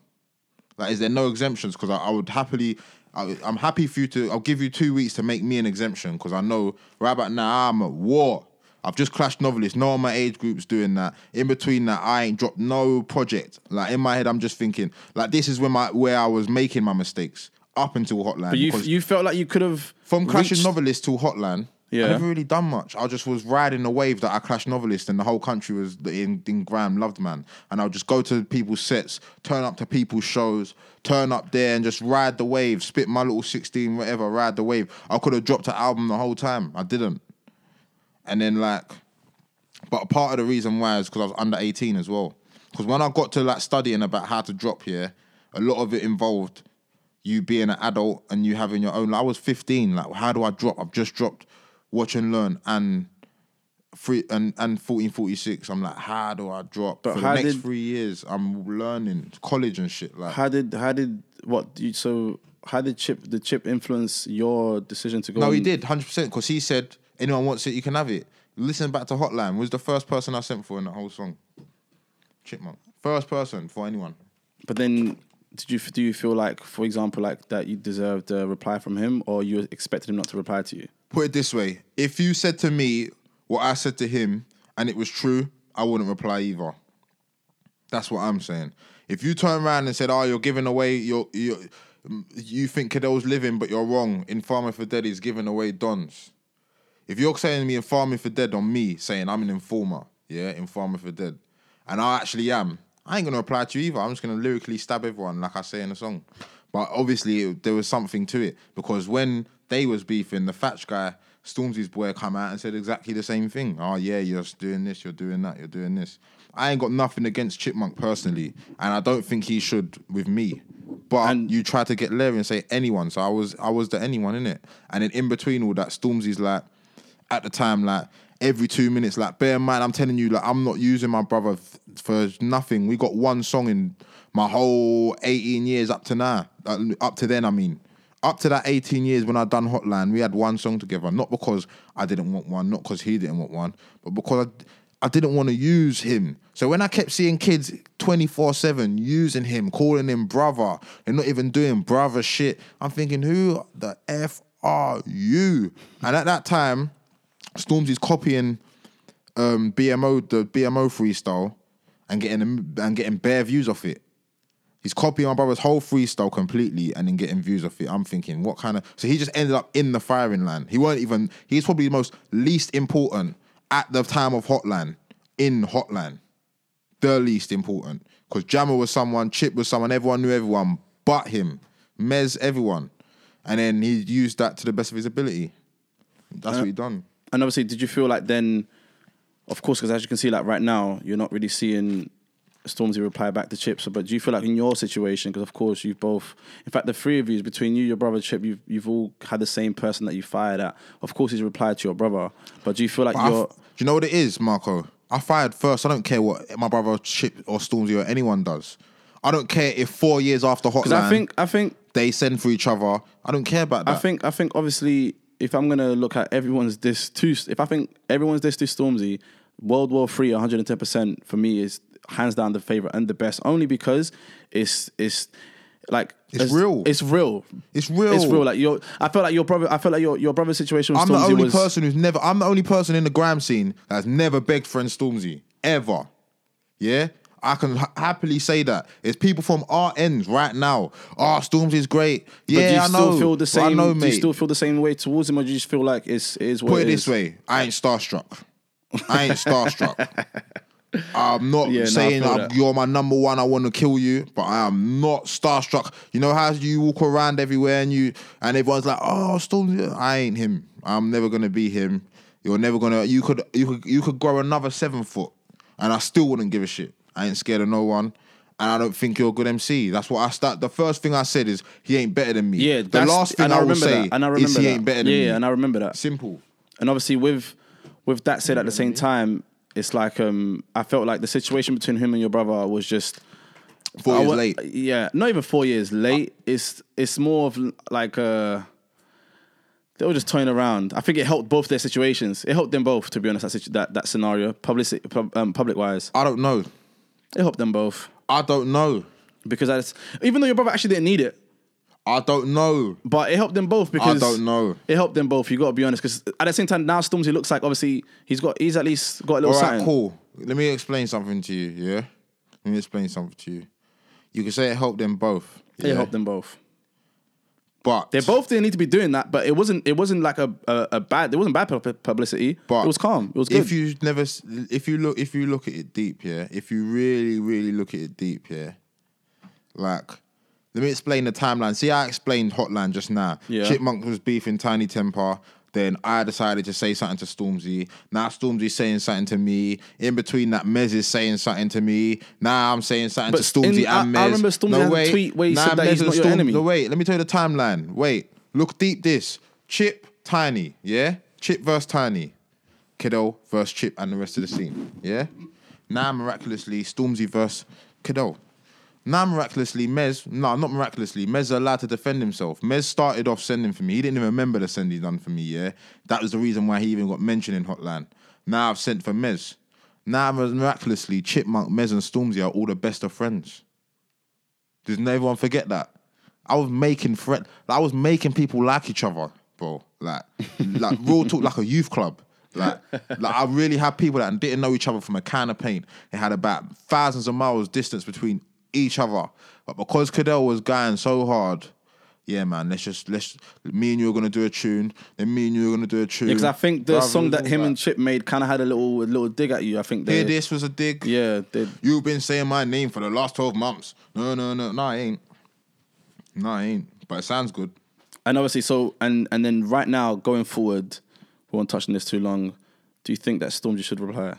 B: Like, is there no exemptions? Because I, I would happily, I, I'm happy for you to. I'll give you two weeks to make me an exemption because I know right about now I'm at war. I've just clashed Novelists. No one my age group's doing that. In between that, I ain't dropped no project. Like in my head, I'm just thinking like this is where my where I was making my mistakes up until Hotline.
A: but you you felt like you could have
B: from clashing
A: reached-
B: Novelist till Hotline,
A: Yeah.
B: I never really done much. I just was riding the wave that I clashed Novelist, and the whole country was in, in Graham loved man. And I'll just go to people's sets, turn up to people's shows, turn up there and just ride the wave, spit my little sixteen, whatever, ride the wave. I could have dropped an album the whole time. I didn't. And then like, but part of the reason why is because I was under eighteen as well. Because when I got to like studying about how to drop here, a lot of it involved you being an adult and you having your own. Like, I was 15. Like, how do I drop? I've just dropped Watch and Learn and free and and 1446. I'm like, how do I drop?
A: But
B: For
A: how
B: the next
A: did-
B: three years, I'm learning college and shit. Like,
A: How did how did what you so how did Chip the Chip influence your decision to go?
B: no, he did 100 percent because he said anyone wants it, you can have it. Listen back to Hotline was the first person I sent for in the whole song. Chipmunk, first person for anyone.
A: But then did you do you feel like, for example, like that you deserved a reply from him, or you expected him not to reply to you?
B: Put it this way: if you said to me what I said to him and it was true, I wouldn't reply either. That's what I'm saying. If you turn around and said, "Oh, you're giving away your your," you think Cadell's living, but you're wrong. In Farming for Dead, he's giving away dons. If you're saying to me in Farming for Dead on me, saying I'm an informer, yeah, informer for Dead, and I actually am, I ain't gonna reply to you either. I'm just gonna lyrically stab everyone, like I say in the song. But obviously, it, there was something to it because when they was beefing, the Thatch guy, Stormzy's boy, come out and said exactly the same thing. Oh yeah, you're doing this, you're doing that, you're doing this. I ain't got nothing against Chipmunk personally, and I don't think he should with me. But
A: And-
B: you try to get Larry and say anyone, so I was I was the anyone in it, and then in between all that, Stormzy's like at the time like every two minutes like bear in mind I'm telling you like I'm not using my brother for nothing. We got one song in my whole 18 years up to now, uh, up to then I mean. Up to that 18 years when I done Hotline, we had one song together. Not because I didn't want one, not because he didn't want one, but because I, I didn't want to use him. So when I kept seeing kids 24 7 using him, calling him brother, they're not even doing brother shit, I'm thinking, who the F are you? And at that time, Stormzy's copying um, BMO, the BMO freestyle, and getting and getting bare views off it. He's copying my brother's whole freestyle completely and then getting views off it. I'm thinking, what kind of? So he just ended up in the firing line. He weren't even. He's probably the most least important at the time of Hotline in Hotline. The least important because Jammer was someone, Chip was someone, everyone knew everyone but him, Mez, everyone, and then he used that to the best of his ability. That's what he done.
A: And obviously, did you feel like then, of course, because as you can see, like right now, you're not really seeing Stormzy reply back to Chips. But do you feel like in your situation, because of course you've both, in fact, the three of you, between you, your brother Chip, you've you've all had the same person that you fired at. Of course, he's replied to your brother. But do you feel like
B: But I
A: you're
B: f- do you know what it is, Marco? I fired first. I don't care what my brother Chip or Stormzy or anyone does. I don't care if four years after Hotline
A: because I think I think
B: they send for each other. I don't care about that.
A: I think I think obviously if I'm gonna look at everyone's this to if I think everyone's this to Stormzy, World War Three 110 percent for me is hands down the favorite and the best only because it's it's like
B: It's real.
A: It's real.
B: It's real.
A: It's real. Like your, I felt like your brother. I felt like your your brother's situation.
B: I'm the only
A: was,
B: person who's never. I'm the only person in the grime scene that's never begged friend Stormzy ever. Yeah, I can ha- happily say that. It's people from our ends right now. Oh, is great.
A: But do you
B: Yeah, I
A: still
B: know.
A: feel the same?
B: I know,
A: do you still feel the same way towards him, or do you just feel like it's it is what
B: Put it
A: it
B: this way: I ain't starstruck. I ain't starstruck. I'm not
A: Yeah,
B: saying I'm- you're my number one. I want to kill you, but I am not starstruck. You know how you walk around everywhere and you and everyone's like, "Oh, Stormzy." I ain't him. I'm never gonna be him. You're never gonna. You could. You could. You could grow another seven foot, and I still wouldn't give a shit. I ain't scared of no one. And I don't think you're a good MC. That's what I start. The first thing I said is he ain't better than me.
A: Yeah,
B: The last thing
A: and
B: I, will
A: remember
B: say
A: that, and I remember
B: is he
A: that.
B: ain't better than
A: yeah,
B: me.
A: Yeah, and I remember that.
B: Simple.
A: And obviously, with with that said, at the same time, it's like um, I felt like the situation between him and your brother was just
B: Four years
A: wa-
B: late.
A: Yeah, not even four years late. It's it's more of like uh they were just toying around. I think it helped both their situations. It helped them both, to be honest. That situ- that, that scenario, public um, public wise,
B: I don't know.
A: It helped them both
B: I don't know.
A: because that's even though your brother actually didn't need it,
B: I don't know.
A: but it helped them both because I
B: don't know.
A: It helped them both. You got to be honest, because at the same time, now Stormzy looks like obviously he's got he's at least got a little
B: All right,
A: something.
B: cool. Let me explain something to you. Yeah, let me explain something to you. You can say it helped them both.
A: It
B: yeah?
A: helped them both.
B: But
A: They both didn't need to be doing that, but it wasn't. It wasn't like a a, a bad. It wasn't bad pub- publicity.
B: But
A: it was calm. It was good.
B: If you never, if you look, if you look at it deep, yeah. If you really, really look at it deep, yeah. Like, let me explain the timeline. See, I explained Hotline just now.
A: Yeah.
B: Chipmunk was beefing Tiny Temper. Then I decided to say something to Stormzy. Now Stormzy's saying something to me. In between that, Mez is saying something to me. Now I'm saying something
A: But
B: to Stormzy
A: in- I-
B: and Mez.
A: I remember Stormzy had a tweet where he said that he's
B: and
A: not your
B: Storm-
A: enemy.
B: No, wait, let me tell you the timeline. Wait, look deep this. Chip, Tiny, yeah? Chip versus Tiny. Kiddo versus Chip and the rest of the scene, yeah? Now miraculously, Stormzy versus Kiddo. Now miraculously, Mez, no, not miraculously, Mez allowed to defend himself. Mez started off sending for me. He didn't even remember the send he done for me, yeah? That was the reason why he even got mentioned in Hotline. Now I've sent for Mez. Now miraculously, Chipmunk, Mez, and Stormzy are all the best of friends. Does everyone forget that? I was making friend. I was making people like each other, bro. Like, like real talk, like a youth club. Like, like I really had people that didn't know each other from a can of paint. They had about thousands of miles distance between each other. But because Cadell was going so hard, yeah, man, let's just let's me and you are gonna do a tune, then me and you are gonna do a tune.
A: Because I think the
B: Brother,
A: song that him and Chip made kind of had a little a little dig at you. I think they,
B: this was a dig.
A: yeah, they,
B: You've been saying my name for the last 12 months. No, no, no. No, I ain't. No, I ain't. But it sounds good.
A: and obviously so and and then right now going forward, we won't touch on this too long. Do you think that Stormzy should reply?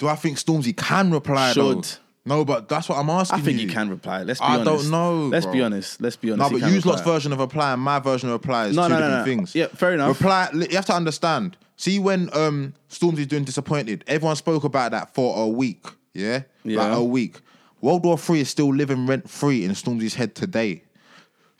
B: Do I think Stormzy can reply though? No, but that's what I'm asking
A: I think
B: you.
A: he can reply. Let's be
B: I
A: honest.
B: don't know,
A: Let's be honest. Let's be honest.
B: No, but use lot's version of reply and my version of reply is
A: No,
B: two
A: no,
B: different
A: no.
B: things.
A: Yeah, fair enough.
B: Reply, you have to understand. See, when um Stormzy's doing disappointed, everyone spoke about that for a week. Yeah,
A: Yeah.
B: like a week. World War Three is still living rent free in Stormzy's head today.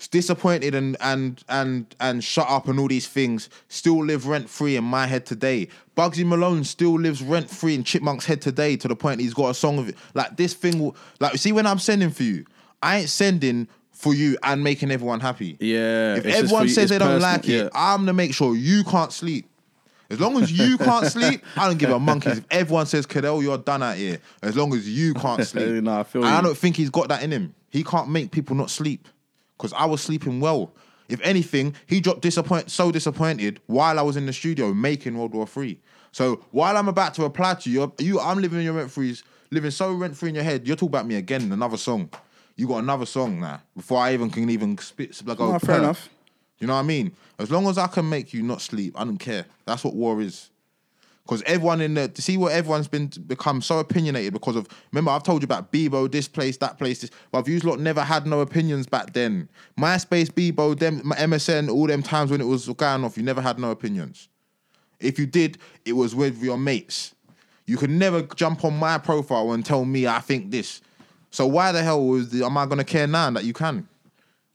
B: Disappointed and and and and shut up and all these things still live rent free in my head today. Bugsy Malone still lives rent free in Chipmunk's head today to the point he's got a song of it. Like this thing, will, like see when I'm sending for you, I ain't sending for you and making everyone happy.
A: Yeah,
B: If everyone
A: you-
B: says they don't
A: personal,
B: like it,
A: yeah.
B: I'm gonna make sure you can't sleep. As long as you can't sleep, I don't give a monkeys. If everyone says, Cadell, you're done out here. As long as you can't sleep.
A: I feel
B: And I don't think he's got that in him. He can't make people not sleep. Because I was sleeping well. If anything, he dropped disappoint so disappointed while I was in the studio making World War Three. So while I'm about to apply to you, you I'm living in your rent free, living so rent free in your head. You're talking about me again, in another song. You got another song now before I even can even spit like go.
A: fair enough.
B: You know what I mean? As long as I can make you not sleep, I don't care. That's what war is. Because everyone in the to see what everyone's been become so opinionated because of remember I've told you about Bebo, this place, that place, this but you lot never had no opinions back then. MySpace, Bebo, them MSN, all them times when it was going off, you never had no opinions. If you did, it was with your mates. You could never jump on my profile and tell me I think this. So why the hell the, am I gonna care now that you can?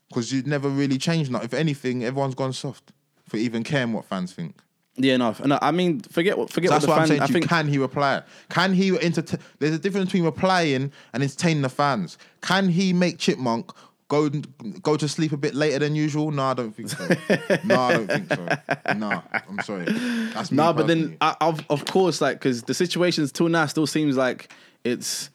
B: Because you never really changed. Now, if anything, everyone's gone soft for even caring what fans think.
A: Yeah, no, no. I mean, forget what forget
B: So
A: what
B: that's what I'm saying.
A: I think
B: can he reply? Can he entertain? There's a difference between replying and entertaining the fans. Can he make Chipmunk go go to sleep a bit later than usual? No, I don't think so. no, I don't think so. No, I'm sorry. That's
A: No, but then I, of of course, like because the situations till now still seems like it's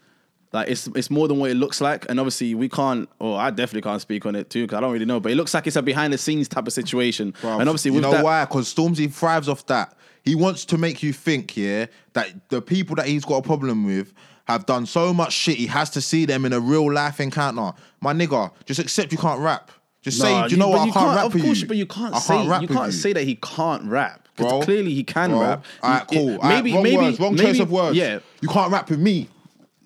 A: like it's it's more than what it looks like, and obviously we can't, or I definitely can't speak on it too because I don't really know. But it looks like it's a behind the scenes type of situation,
B: Bruv,
A: and obviously
B: you know
A: that,
B: why? Because Stormzy thrives off that. He wants to make you think, yeah, that the people that he's got a problem with have done so much shit. He has to see them in a real life encounter. My nigga, just accept you can't rap. Just say,
A: Nah,
B: do you know
A: but
B: what? I can't rap
A: Of
B: with
A: course,
B: you.
A: but you can't
B: I
A: say
B: can't rap
A: you
B: with
A: can't say that he can't rap because
B: Bro,
A: clearly he can
B: bro.
A: rap.
B: All right,
A: You-
B: cool. All right,
A: maybe
B: wrong
A: maybe
B: words, wrong choice of words.
A: Yeah,
B: you can't rap with me.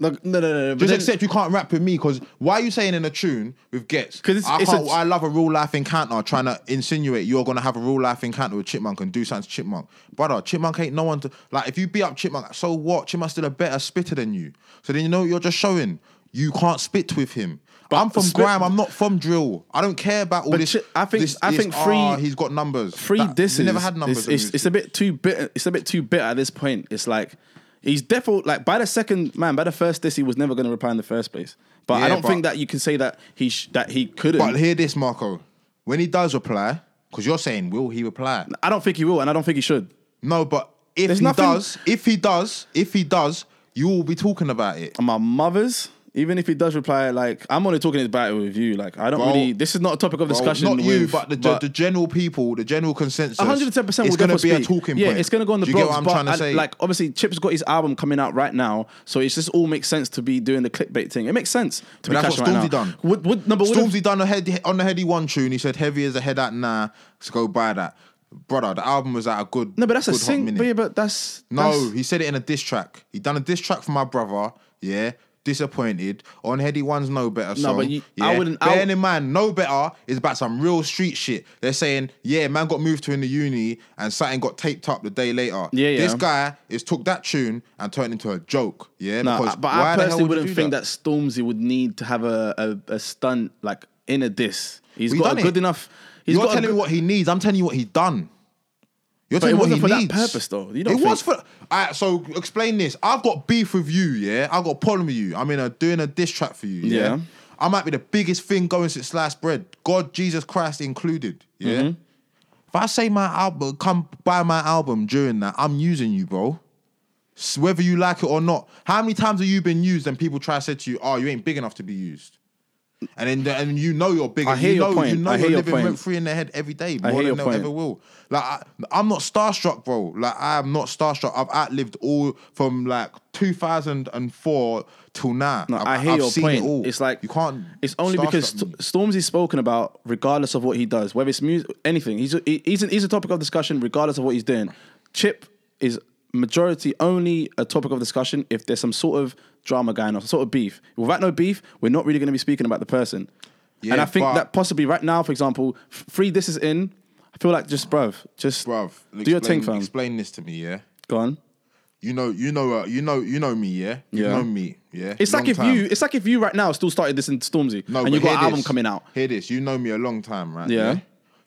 A: Like, no, no, no, no.
B: Just
A: then-
B: accept you can't rap with me because why are you saying in a tune with Ghetts?
A: 'Cause it's-
B: I
A: it's
B: can't.
A: a-
B: I love a real life encounter trying to insinuate you're gonna have a real life encounter with Chipmunk and do something to Chipmunk. Brother, Chipmunk ain't no one to like. If you beat up Chipmunk, so what? Chipmunk's still a better spitter than you. So then you know what you're just showing you can't spit with him.
A: But
B: I'm from
A: spit-
B: grime. I'm not from drill. I don't care about all this.
A: Chi- I think-
B: this-
A: I
B: this,
A: think free-
B: "Ah, he's got numbers.
A: free
B: That-
A: disses.
B: We never had numbers.
A: It's, it's, it's a bit too bitter. It's a bit too bitter at this point. It's like he's definitely like by the second man, by the first this, he was never going to reply in the first place. But I don't
B: but-
A: think that you can say that he sh- that he couldn't.
B: But hear this, Marco. When he does reply, because you're saying, will he reply?
A: I don't think he will, and I don't think he should.
B: No, but if
A: There's
B: he
A: nothing-
B: does, if he does, if he does, you will be talking about it.
A: And my mother's. Even if he does reply, like I'm only talking about it with you. Like I don't really. This is not a topic of discussion.
B: not you, but the, the general people, the general consensus.
A: 110 percent
B: It's going to be a
A: speak.
B: talking
A: yeah,
B: point.
A: it's going to go on the
B: Do you get
A: blogs.
B: what I'm trying to
A: I-
B: say?
A: like obviously, Chip's got his album coming out right now, so it's just all makes sense to be doing the clickbait thing. It makes sense to
B: But
A: be
B: that's what Stormzy
A: now.
B: done.
A: Would, would, no, but
B: Stormzy done a head, on the Headie One tune. He said, "Heavy as a head at nah." Let's go buy that, brother. The album was at a good.
A: no, but that's a sing. But, yeah, but that's
B: No,
A: that's-
B: he said it in a diss track. He done a diss track for my brother. Yeah, disappointed. On Headie One's No Better song.
A: No, but you-
B: yeah.
A: I wouldn't- I
B: Bearing
A: would-
B: in mind, No Better is about some real street shit. They're saying, yeah, man got moved to in the uni and something got taped up the day later.
A: Yeah, yeah.
B: This guy is took that tune and turned into a joke. Yeah,
A: No,
B: because
A: but I personally
B: would
A: wouldn't think that? Stormzy would need to have a, a, a stunt like in a diss. He's
B: He
A: got a
B: it.
A: good enough. He's
B: You're
A: got
B: telling
A: good,
B: me what he needs. I'm telling you what he's done. You're
A: But it
B: telling me what
A: wasn't for that purpose, though. You don't
B: it was for. Alright, so explain this. I've got beef with you. Yeah, I've got a problem with you. I'm in a doing a diss track for you. Yeah.
A: Yeah.
B: I might be the biggest thing going since sliced bread. God, Jesus Christ included. Yeah.
A: Mm-hmm.
B: If I say my album, come buy my album during that, I'm using you, bro. Whether you like it or not. How many times have you been used and people try to say to you, "Oh, you ain't big enough to be used," and then and you know you're bigger.
A: I hear
B: you
A: your
B: know,
A: point.
B: You know
A: I
B: you're
A: hear your
B: living
A: point.
B: rent free in their head every day
A: I
B: more
A: hear
B: than
A: your
B: they
A: point.
B: ever will. Like I, I'm not starstruck, bro. Like I am not starstruck. I've outlived all from like 2004 till now.
A: No,
B: I've,
A: I hear
B: I've
A: your
B: seen
A: point.
B: It all.
A: It's like
B: you can't.
A: It's only because
B: starstruck me.
A: St- Stormzy's spoken about, regardless of what he does, whether it's music, anything. He's a, he- he's a, he's a topic of discussion, regardless of what he's doing. Chip is majority only a topic of discussion if there's some sort of drama going on, some sort of beef. Without no beef, we're not really going to be speaking about the person. and I think
B: but-
A: that possibly right now, for example, f- three this is in. I feel like just bruv, just
B: bruv.
A: do your thing,
B: explain-
A: fam.
B: Explain this to me, yeah.
A: Go on.
B: You know, you know, uh, you know, you know me, yeah. You
A: Yeah.
B: know me, yeah.
A: It's like
B: Long
A: if
B: time.
A: you, it's like if you right now still started this in Stormzy
B: No,
A: and
B: but
A: you got
B: hear
A: an album
B: this.
A: coming out.
B: Hear this. You know me a long time, right?
A: Yeah.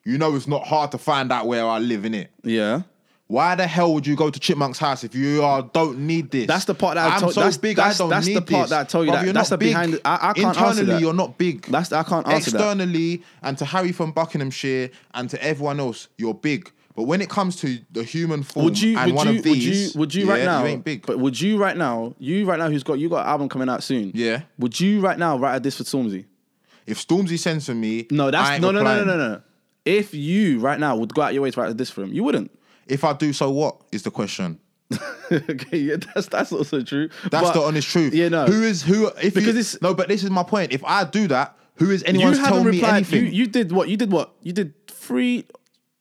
B: You know it's not hard to find out where I live in it.
A: Yeah.
B: Why the hell would you go to Chipmunk's house if you are, don't need this?
A: That's the part that I
B: I'm
A: told-
B: so
A: that's-
B: big.
A: that's-
B: I don't
A: that's the part
B: this.
A: that I told you
B: Bruv,
A: that- that's
B: not
A: the
B: big.
A: behind- I- I can't answer
B: Internally,
A: that.
B: you're not big.
A: That's I can't answer that.
B: Externally, and to Harry from Buckinghamshire and to everyone else, you're big. But when it comes to the human form
A: Would you?
B: and
A: Would
B: one
A: you?
B: of these,
A: would you? Would you right now?
B: You ain't big.
A: But would you right now? You right now? Who's got you got an album coming out soon?
B: Yeah.
A: Would you right now write a diss for Stormzy?
B: if Stormzy sends for me,
A: No, that's no, no, no, no, no, no. If you right now would go out your way to write a diss for him, you wouldn't.
B: If I do, so what is the question?
A: okay, yeah, that's that's also true.
B: That's
A: But-
B: the honest truth.
A: Yeah, no.
B: Who is who? If
A: Because
B: you,
A: it's-
B: no, but this is my point. If I do that, who is anyone to me anything?
A: You, you did what? You did what? You did three.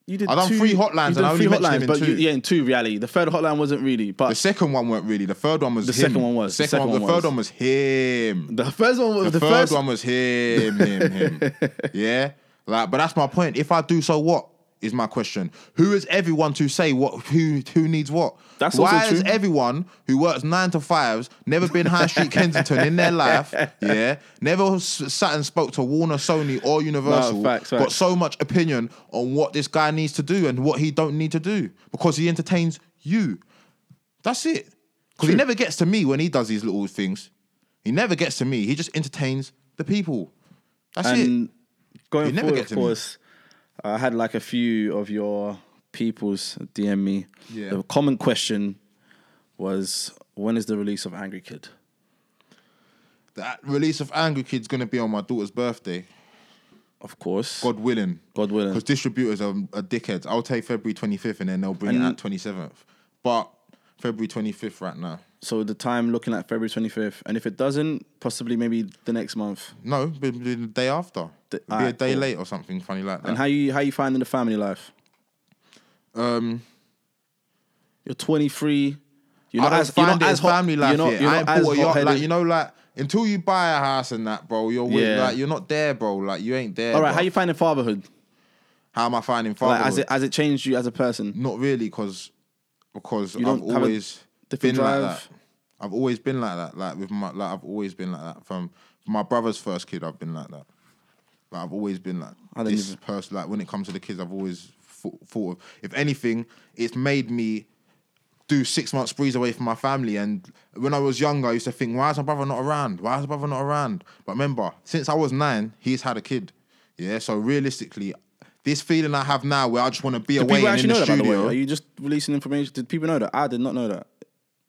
A: You did.
B: I done
A: two,
B: three hotlines and I only
A: three
B: mentioned
A: hotlines,
B: him in
A: but you,
B: two.
A: yeah, in two reality. The third hotline wasn't really, but the
B: second one weren't really. The third one was
A: The
B: him.
A: second one was. The
B: Second,
A: second
B: one,
A: one
B: the
A: was.
B: third one was him.
A: the first one was
B: The,
A: the,
B: third
A: first
B: one was him, him, him. yeah, like, but that's my point. If I do, so what? Is my question. Who is everyone to say what? Who who needs what?
A: That's
B: Why
A: also
B: is
A: true.
B: everyone who works nine to fives never been High Street Kensington in their life? Yeah, never s- sat and spoke to Warner, Sony, or Universal.
A: facts,
B: Got so much opinion on what this guy needs to do and what he don't need to do because he entertains you. That's it. Because he never gets to me when he does these little things. He never gets to me. He just entertains the people. That's it.
A: and going
B: You never
A: forward,
B: get
A: of
B: to me.
A: course, I had like a few of your people's DM me.
B: Yeah.
A: The common question was, when is the release of Angry Kid?
B: That release of Angry Kid's gonna be on my daughter's birthday.
A: Of course,
B: God willing.
A: God willing.
B: Because distributors are, are dickheads. I'll take February 25th and then they'll bring it
A: And-
B: out 27th. But February 25th right now.
A: So the time looking at February twenty fifth, and if it doesn't, possibly maybe the next month.
B: No, it'll be the day after.
A: The-
B: be a day
A: cool.
B: late or something funny like that.
A: And how you how you finding the family life?
B: um,
A: You're twenty three. You're
B: I
A: not as you're not as hot-
B: family life
A: You're not, you're not as
B: bought a yacht.
A: hot-headed.
B: Like you know, like until you buy a house and that, bro, you're with,
A: Yeah.
B: like you're not there, bro. Like you ain't there.
A: All right,
B: bro.
A: how you finding fatherhood?
B: How am I finding
A: Like,
B: fatherhood?
A: has it has it changed you as a person?
B: Not really, because because
A: You
B: I've
A: don't have a
B: always been
A: different
B: like that. I've always been like that. Like with my like I've always been like that. From my brother's first kid, I've been like that. Like I've always been like this
A: even-
B: person. Like when it comes to the kids, I've always thought, thought of. If anything, it's made me do six months sprees away from my family. And when I was younger, I used to think, why is my brother not around? Why is my brother not around? But remember, since I was nine, he's had a kid. Yeah. So realistically, this feeling I have now, where I just want to be
A: Do
B: away
A: people
B: and in
A: actually
B: the
A: know that? By the
B: studio.
A: way, are you just releasing information? Did people know that? I did not know that.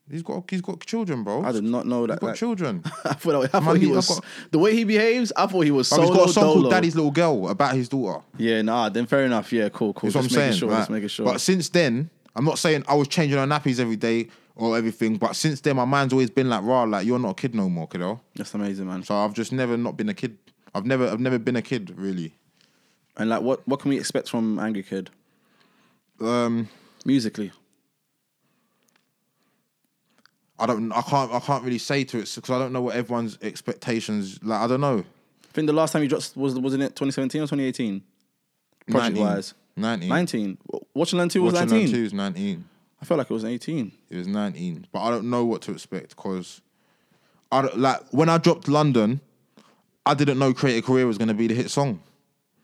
B: He's got he's got children, bro.
A: I did not know
B: He's
A: that.
B: got
A: like-
B: children.
A: I thought, I thought he
B: I've
A: was the way he behaves. I thought he was solo
B: he's got a song
A: dolo.
B: called Daddy's Little Girl about his daughter.
A: Yeah, nah. Then fair enough. Yeah, cool, cool.
B: That's what I'm
A: just making
B: saying.
A: sure.
B: right?
A: Just making sure.
B: But since then, I'm not saying I was changing her nappies every day or everything. But since then, my mind's always been like, "Raw, like you're not a kid no more, kiddo."
A: That's amazing, man.
B: So I've just never not been a kid. I've never I've never been a kid really.
A: And like, what what can we expect from Angry Kid
B: Um,
A: musically?
B: I don't I can't I can't really say to it because I don't know what everyone's expectations. Like I don't know.
A: I think the last time you dropped was wasn't it 2017 or 2018? Project
B: 19.
A: wise,
B: 19.
A: 19. Watch and Learn Two was
B: Watching
A: 19.
B: on two is 19.
A: I felt like it was 18.
B: It was 19, but I don't know what to expect because I don't, like when I dropped London, I didn't know Create a Career was going to be the hit song.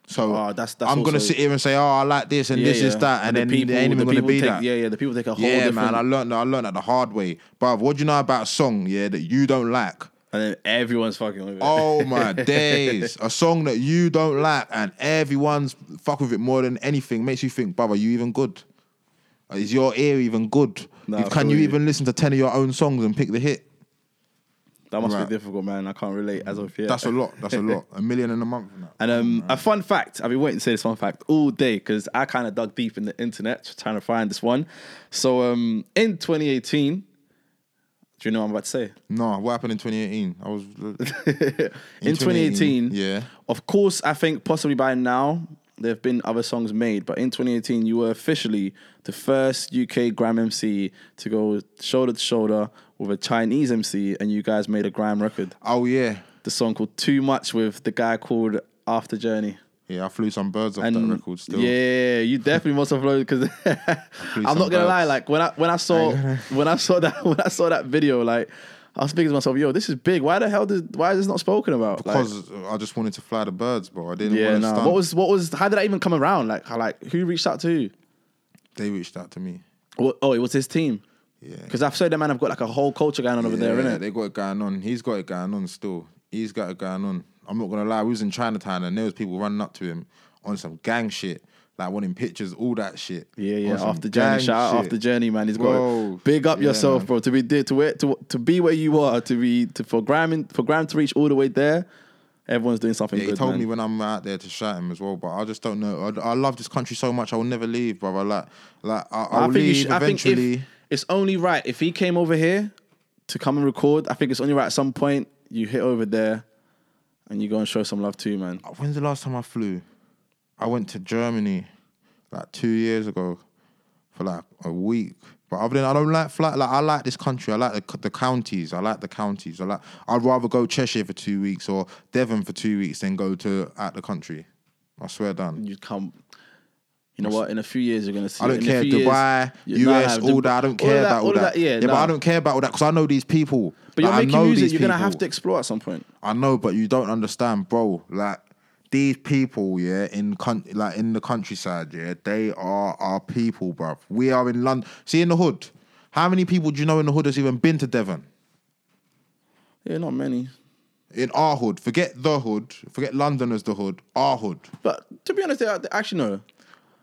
B: So
A: Oh, that's- that's
B: I'm gonna sit here and say, oh, I like this and
A: Yeah,
B: this is that, and,
A: the
B: then
A: people,
B: they ain't even
A: the
B: gonna be
A: take,
B: that.
A: Yeah, yeah. The people take a whole
B: Yeah,
A: different.
B: man, I learned that. I learned that the hard way. But what do you know about a song? Yeah, that you don't like.
A: and then everyone's fucking with it.
B: Oh my days! A song that you don't like and everyone's fuck with it more than anything makes you think, brother, you even good? Is your ear even good?
A: Nah,
B: You- Can you
A: you.
B: even listen to ten of your own songs and pick the hit?
A: That must
B: right.
A: be difficult, man. I can't relate as of yet.
B: That's a lot. That's a lot. A million in a month.
A: And um, a fun fact, I've been waiting to say this fun fact all day because I kind of dug deep in the internet trying to find this one. So um, in 2018, do you know what I'm about to say?
B: No, what happened in 2018? I was
A: in 2018,
B: Yeah.
A: Of course, I think possibly by now there have been other songs made, but in 2018, you were officially the first UK grime MC to go shoulder to shoulder with a Chinese MC, and you guys made a grime record.
B: Oh yeah.
A: The song called Too Much with the guy called After Journey.
B: Yeah, I flew some birds off
A: And
B: that record still.
A: yeah, you definitely must have loaded because I'm not gonna lie. Like when I when I saw when I saw that when I saw that video, like I was thinking to myself, "Yo, this is big. Why the hell did why is this not spoken about?" Like,
B: Because I just wanted to fly the birds, bro. I didn't
A: yeah,
B: want to
A: no. What was what was how did that even come around? Like how like who reached out to you?
B: They reached out to me.
A: Well, oh, it was his team.
B: Yeah.
A: Because I've said that man have got like a whole culture going on over there,
B: yeah,
A: innit?
B: they got it going on. He's got it going on still. He's got it going on. I'm not gonna lie. We was in Chinatown and there was people running up to him on some gang shit, like wanting pictures, all that shit.
A: Yeah, yeah.
B: On some
A: After journey, shout out
B: shit.
A: after journey, man. He's got big up
B: Yeah,
A: yourself,
B: man.
A: bro. To be there, to where, to to be where you are, to be to for grime in- for grime to reach all the way there. Everyone's doing something
B: Yeah,
A: good.
B: he told
A: man.
B: me when I'm out there to shout him as well, but I just don't know. I, I love this country so much. I will never leave, brother. Like, like I, I'll
A: I think, you
B: leave
A: should, I think
B: eventually.
A: if, it's only right if he came over here to come and record. I think it's only right at some point you hit over there and you go and show some love too, man.
B: When's the last time I flew? I went to Germany like two years ago for like a week. But other than I don't like flight. Like I like this country. I like the, the counties. I like the counties. I like. I'd rather go Cheshire for two weeks or Devon for two weeks than go to out the country. I swear down.
A: You'd come. You know what? In a few years, you're gonna see.
B: I don't care
A: years-
B: Dubai,
A: Yeah,
B: US,
A: nah,
B: all that. I don't
A: all
B: care
A: of
B: about all
A: of
B: that.
A: Yeah,
B: but
A: nah.
B: I don't care about all that because I know these people.
A: But you're
B: Like,
A: making music. You're gonna have to explore at some point.
B: I know, but you don't understand, bro. Like these people, yeah, in coun- like in the countryside, yeah, they are our people, bro. We are in London. See, in the hood, how many people do you know in the hood has even been to Devon?
A: Yeah, not many.
B: In our hood, forget the hood, forget London as the hood, our hood.
A: But to be honest, actually no.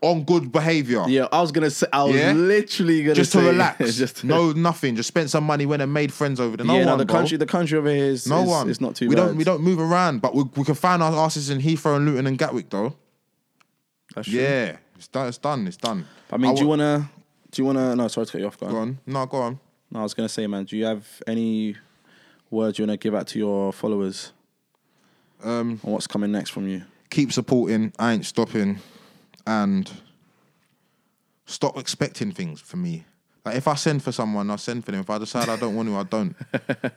B: On good behavior.
A: Yeah, I was gonna say. I was
B: Yeah?
A: literally gonna
B: Just
A: say,
B: to relax.
A: just
B: no, nothing. Just spent some money, went and made friends over there. No
A: yeah, no,
B: one,
A: the
B: bro.
A: country, the country over here is
B: No
A: is,
B: one.
A: It's not too
B: we
A: bad.
B: don't. We don't move around, but we, we can find our asses in Heathrow and Luton and Gatwick, though.
A: That's true.
B: Yeah, it's done. It's done. It's done.
A: I mean, do you
B: wa-
A: wanna? Do you wanna? No, sorry to cut you off. Go on.
B: Go on. No, go on.
A: No, I was gonna say, man. Do you have any words you wanna give out to your followers
B: Um,
A: on what's coming next from you?
B: keep supporting. I ain't stopping, and stop expecting things from me. Like if I send for someone, I send for them. If I decide I don't want to, I don't.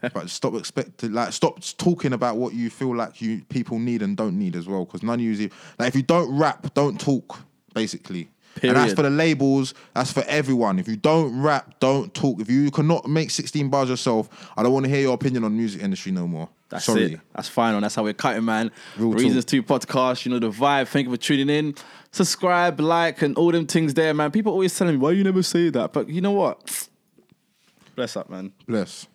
B: but stop expecting, like stop talking about what you feel like you people need and don't need as well. Because none of you, like if you don't rap, don't talk. Basically. And that's for the labels. That's for everyone. If you don't rap, don't talk. If you cannot make 16 bars yourself, I don't want to hear your opinion on the music industry no more.
A: That's
B: Sorry.
A: it. That's final. That's how we're cutting, man.
B: Real talk.
A: Reasons Two podcast. You know the vibe. Thank you for tuning in. Subscribe, like, and all them things there, man. People always telling me why you never say that, but you know what? Bless up, man.
B: Bless.